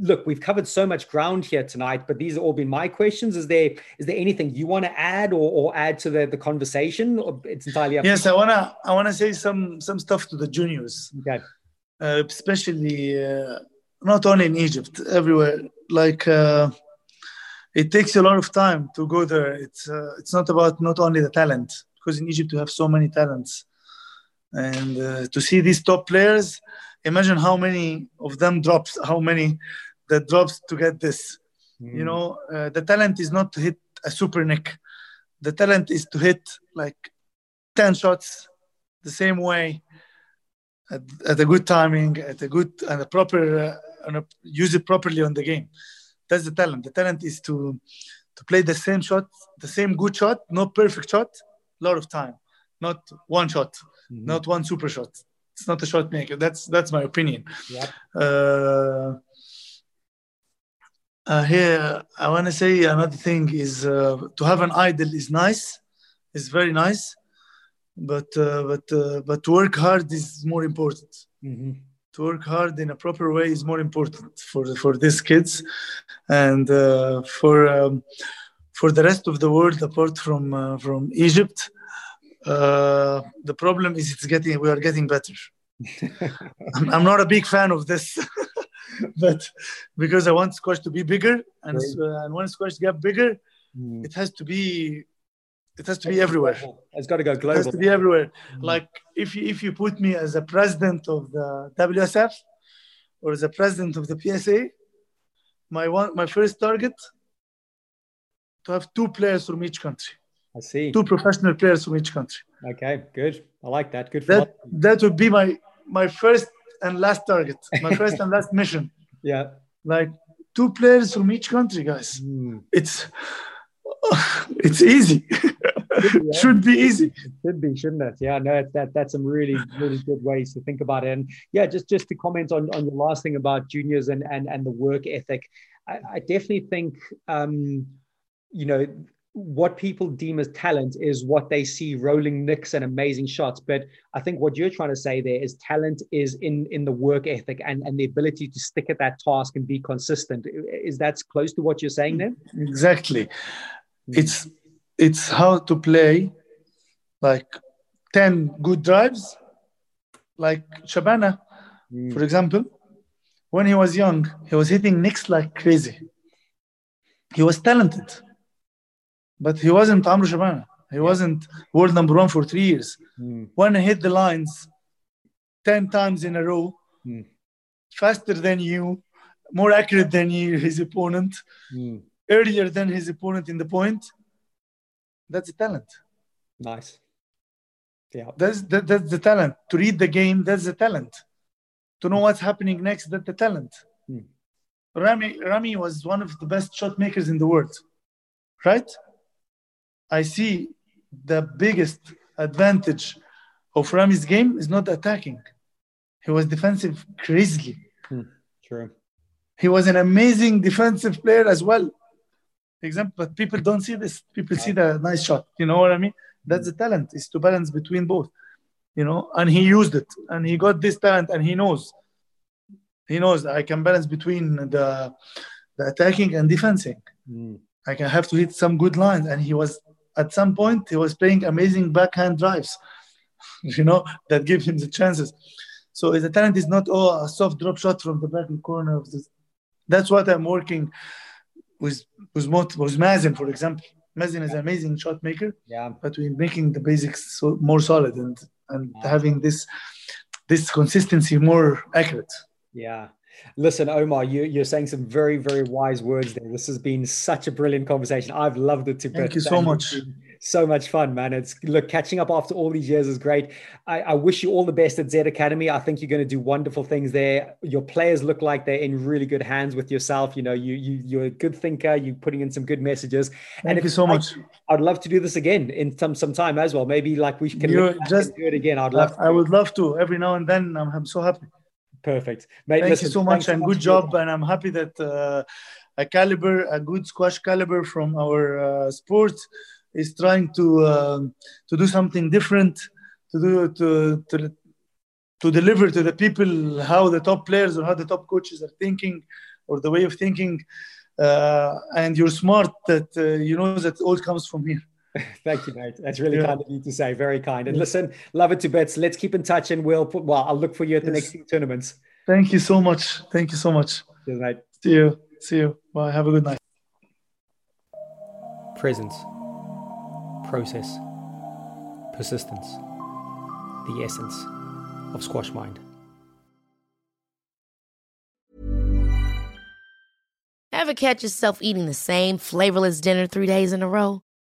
look, we've covered so much ground here tonight, but these have all been my questions. Is there is there anything you want to add or, or add to the, the conversation? It's entirely up Yes, to I wanna I wanna say some some stuff to the juniors. Okay. uh, especially uh, not only in Egypt, everywhere. Like uh, it takes a lot of time to go there. It's uh, it's not about not only the talent because in Egypt you have so many talents, and uh, to see these top players, imagine how many of them drops, how many that drops to get this. You know, uh, the talent is not to hit a super nick. The talent is to hit like 10 shots the same way at, at a good timing, at a good and a proper, uh, and a, use it properly on the game. That's the talent. The talent is to to play the same shot, the same good shot, not perfect shot, a lot of time, not one shot, not one super shot. It's not a shot maker. That's that's my opinion. Yeah. Uh, uh, here, I want to say another thing is uh, to have an idol is nice, is very nice, but uh, but uh, but to work hard is more important. Mhm. To work hard in a proper way is more important for for these kids, and uh, for um, for the rest of the world apart from uh, from Egypt. Uh, the problem is it's getting we are getting better. I'm, I'm not a big fan of this, but because I want squash to be bigger, and, uh, and when squash get bigger, Mm. it has to be, it has to be everywhere. It's got to go global. It has to be everywhere. Like if you, if you put me as a president of the WSF or as a president of the PSA, my one my first target to have two players from each country, I see. two professional players from each country. Okay, good. I like that. Good That that would be my my first and last target, my first and last mission. yeah. Like two players from each country, guys. Mm. It's it's easy. Should be easy. Should be, shouldn't it? Yeah, no, that that's some really, really good ways to think about it. And yeah, just just to comment on, on your last thing about juniors and and and the work ethic, I, I definitely think um, you know, what people deem as talent is what they see rolling nicks and amazing shots. But I think what you're trying to say there is talent is in in the work ethic and, and the ability to stick at that task and be consistent. Is that close to what you're saying then? Exactly. It's it's how to play like 10 good drives like Shabana, mm. for example. When he was young, he was hitting nicks like crazy. He was talented, but he wasn't Amr Shabana. He wasn't world number one for three years. Mm. When he hit the lines 10 times in a row, mm. faster than you, more accurate than you, his opponent, mm. earlier than his opponent in the point, that's a talent. Nice. Yeah. That's, that, that's the talent. To read the game, that's the talent. To know what's happening next, that's the talent. Hmm. Ramy, Ramy was one of the best shot makers in the world, right? I see the biggest advantage of Ramy's game is not attacking. He was defensive crazily. Hmm. True. He was an amazing defensive player as well. Example, but people don't see this. People see the nice shot. You know what I mean? That's the talent is to balance between both, you know. And he used it, and he got this talent, and he knows. He knows I can balance between the the attacking and defending. Mm. I can have to hit some good lines, and he was at some point he was playing amazing backhand drives, you know, that give him the chances. So the talent is not oh a soft drop shot from the back corner of this. That's what I'm working with with with Mazen, for example. Mazen is an amazing shot maker. Yeah. But we're making the basics so more solid and and yeah. having this this consistency more accurate. Yeah. Listen, Omar, you, you're saying some very, very wise words there. This has been such a brilliant conversation. I've loved it to Thank you so much so much fun, man. It's look catching up after all these years is great. I, I, wish you all the best at Z Academy. I think you're going to do wonderful things there. Your players look like they're in really good hands with yourself. You know, you you you're a good thinker. You're putting in some good messages. Thank and you so much. I'd love to do this again in some some time as well. Maybe like we can just do it again. I'd love. I would love to every now and then. I'm, I'm so happy. Perfect. Mate, Thank listen, you so much and so good job. And I'm happy that uh, a caliber, a good squash caliber from our uh, sport is trying to uh, to do something different, to do to, to to deliver to the people how the top players or how the top coaches are thinking or the way of thinking. Uh, and you're smart that uh, you know that all comes from here. Thank you, mate. That's really yeah. kind of you to say. Very kind. And listen, love it to bits. Let's keep in touch, and we'll put. Well, I'll look for you at the yes. next tournaments. Thank you so much. Thank you so much. Cheers, mate. See you. See you. Bye. Have a good night. Presence process, persistence, the essence of Squash Mind. Ever catch yourself eating the same flavorless dinner three days in a row?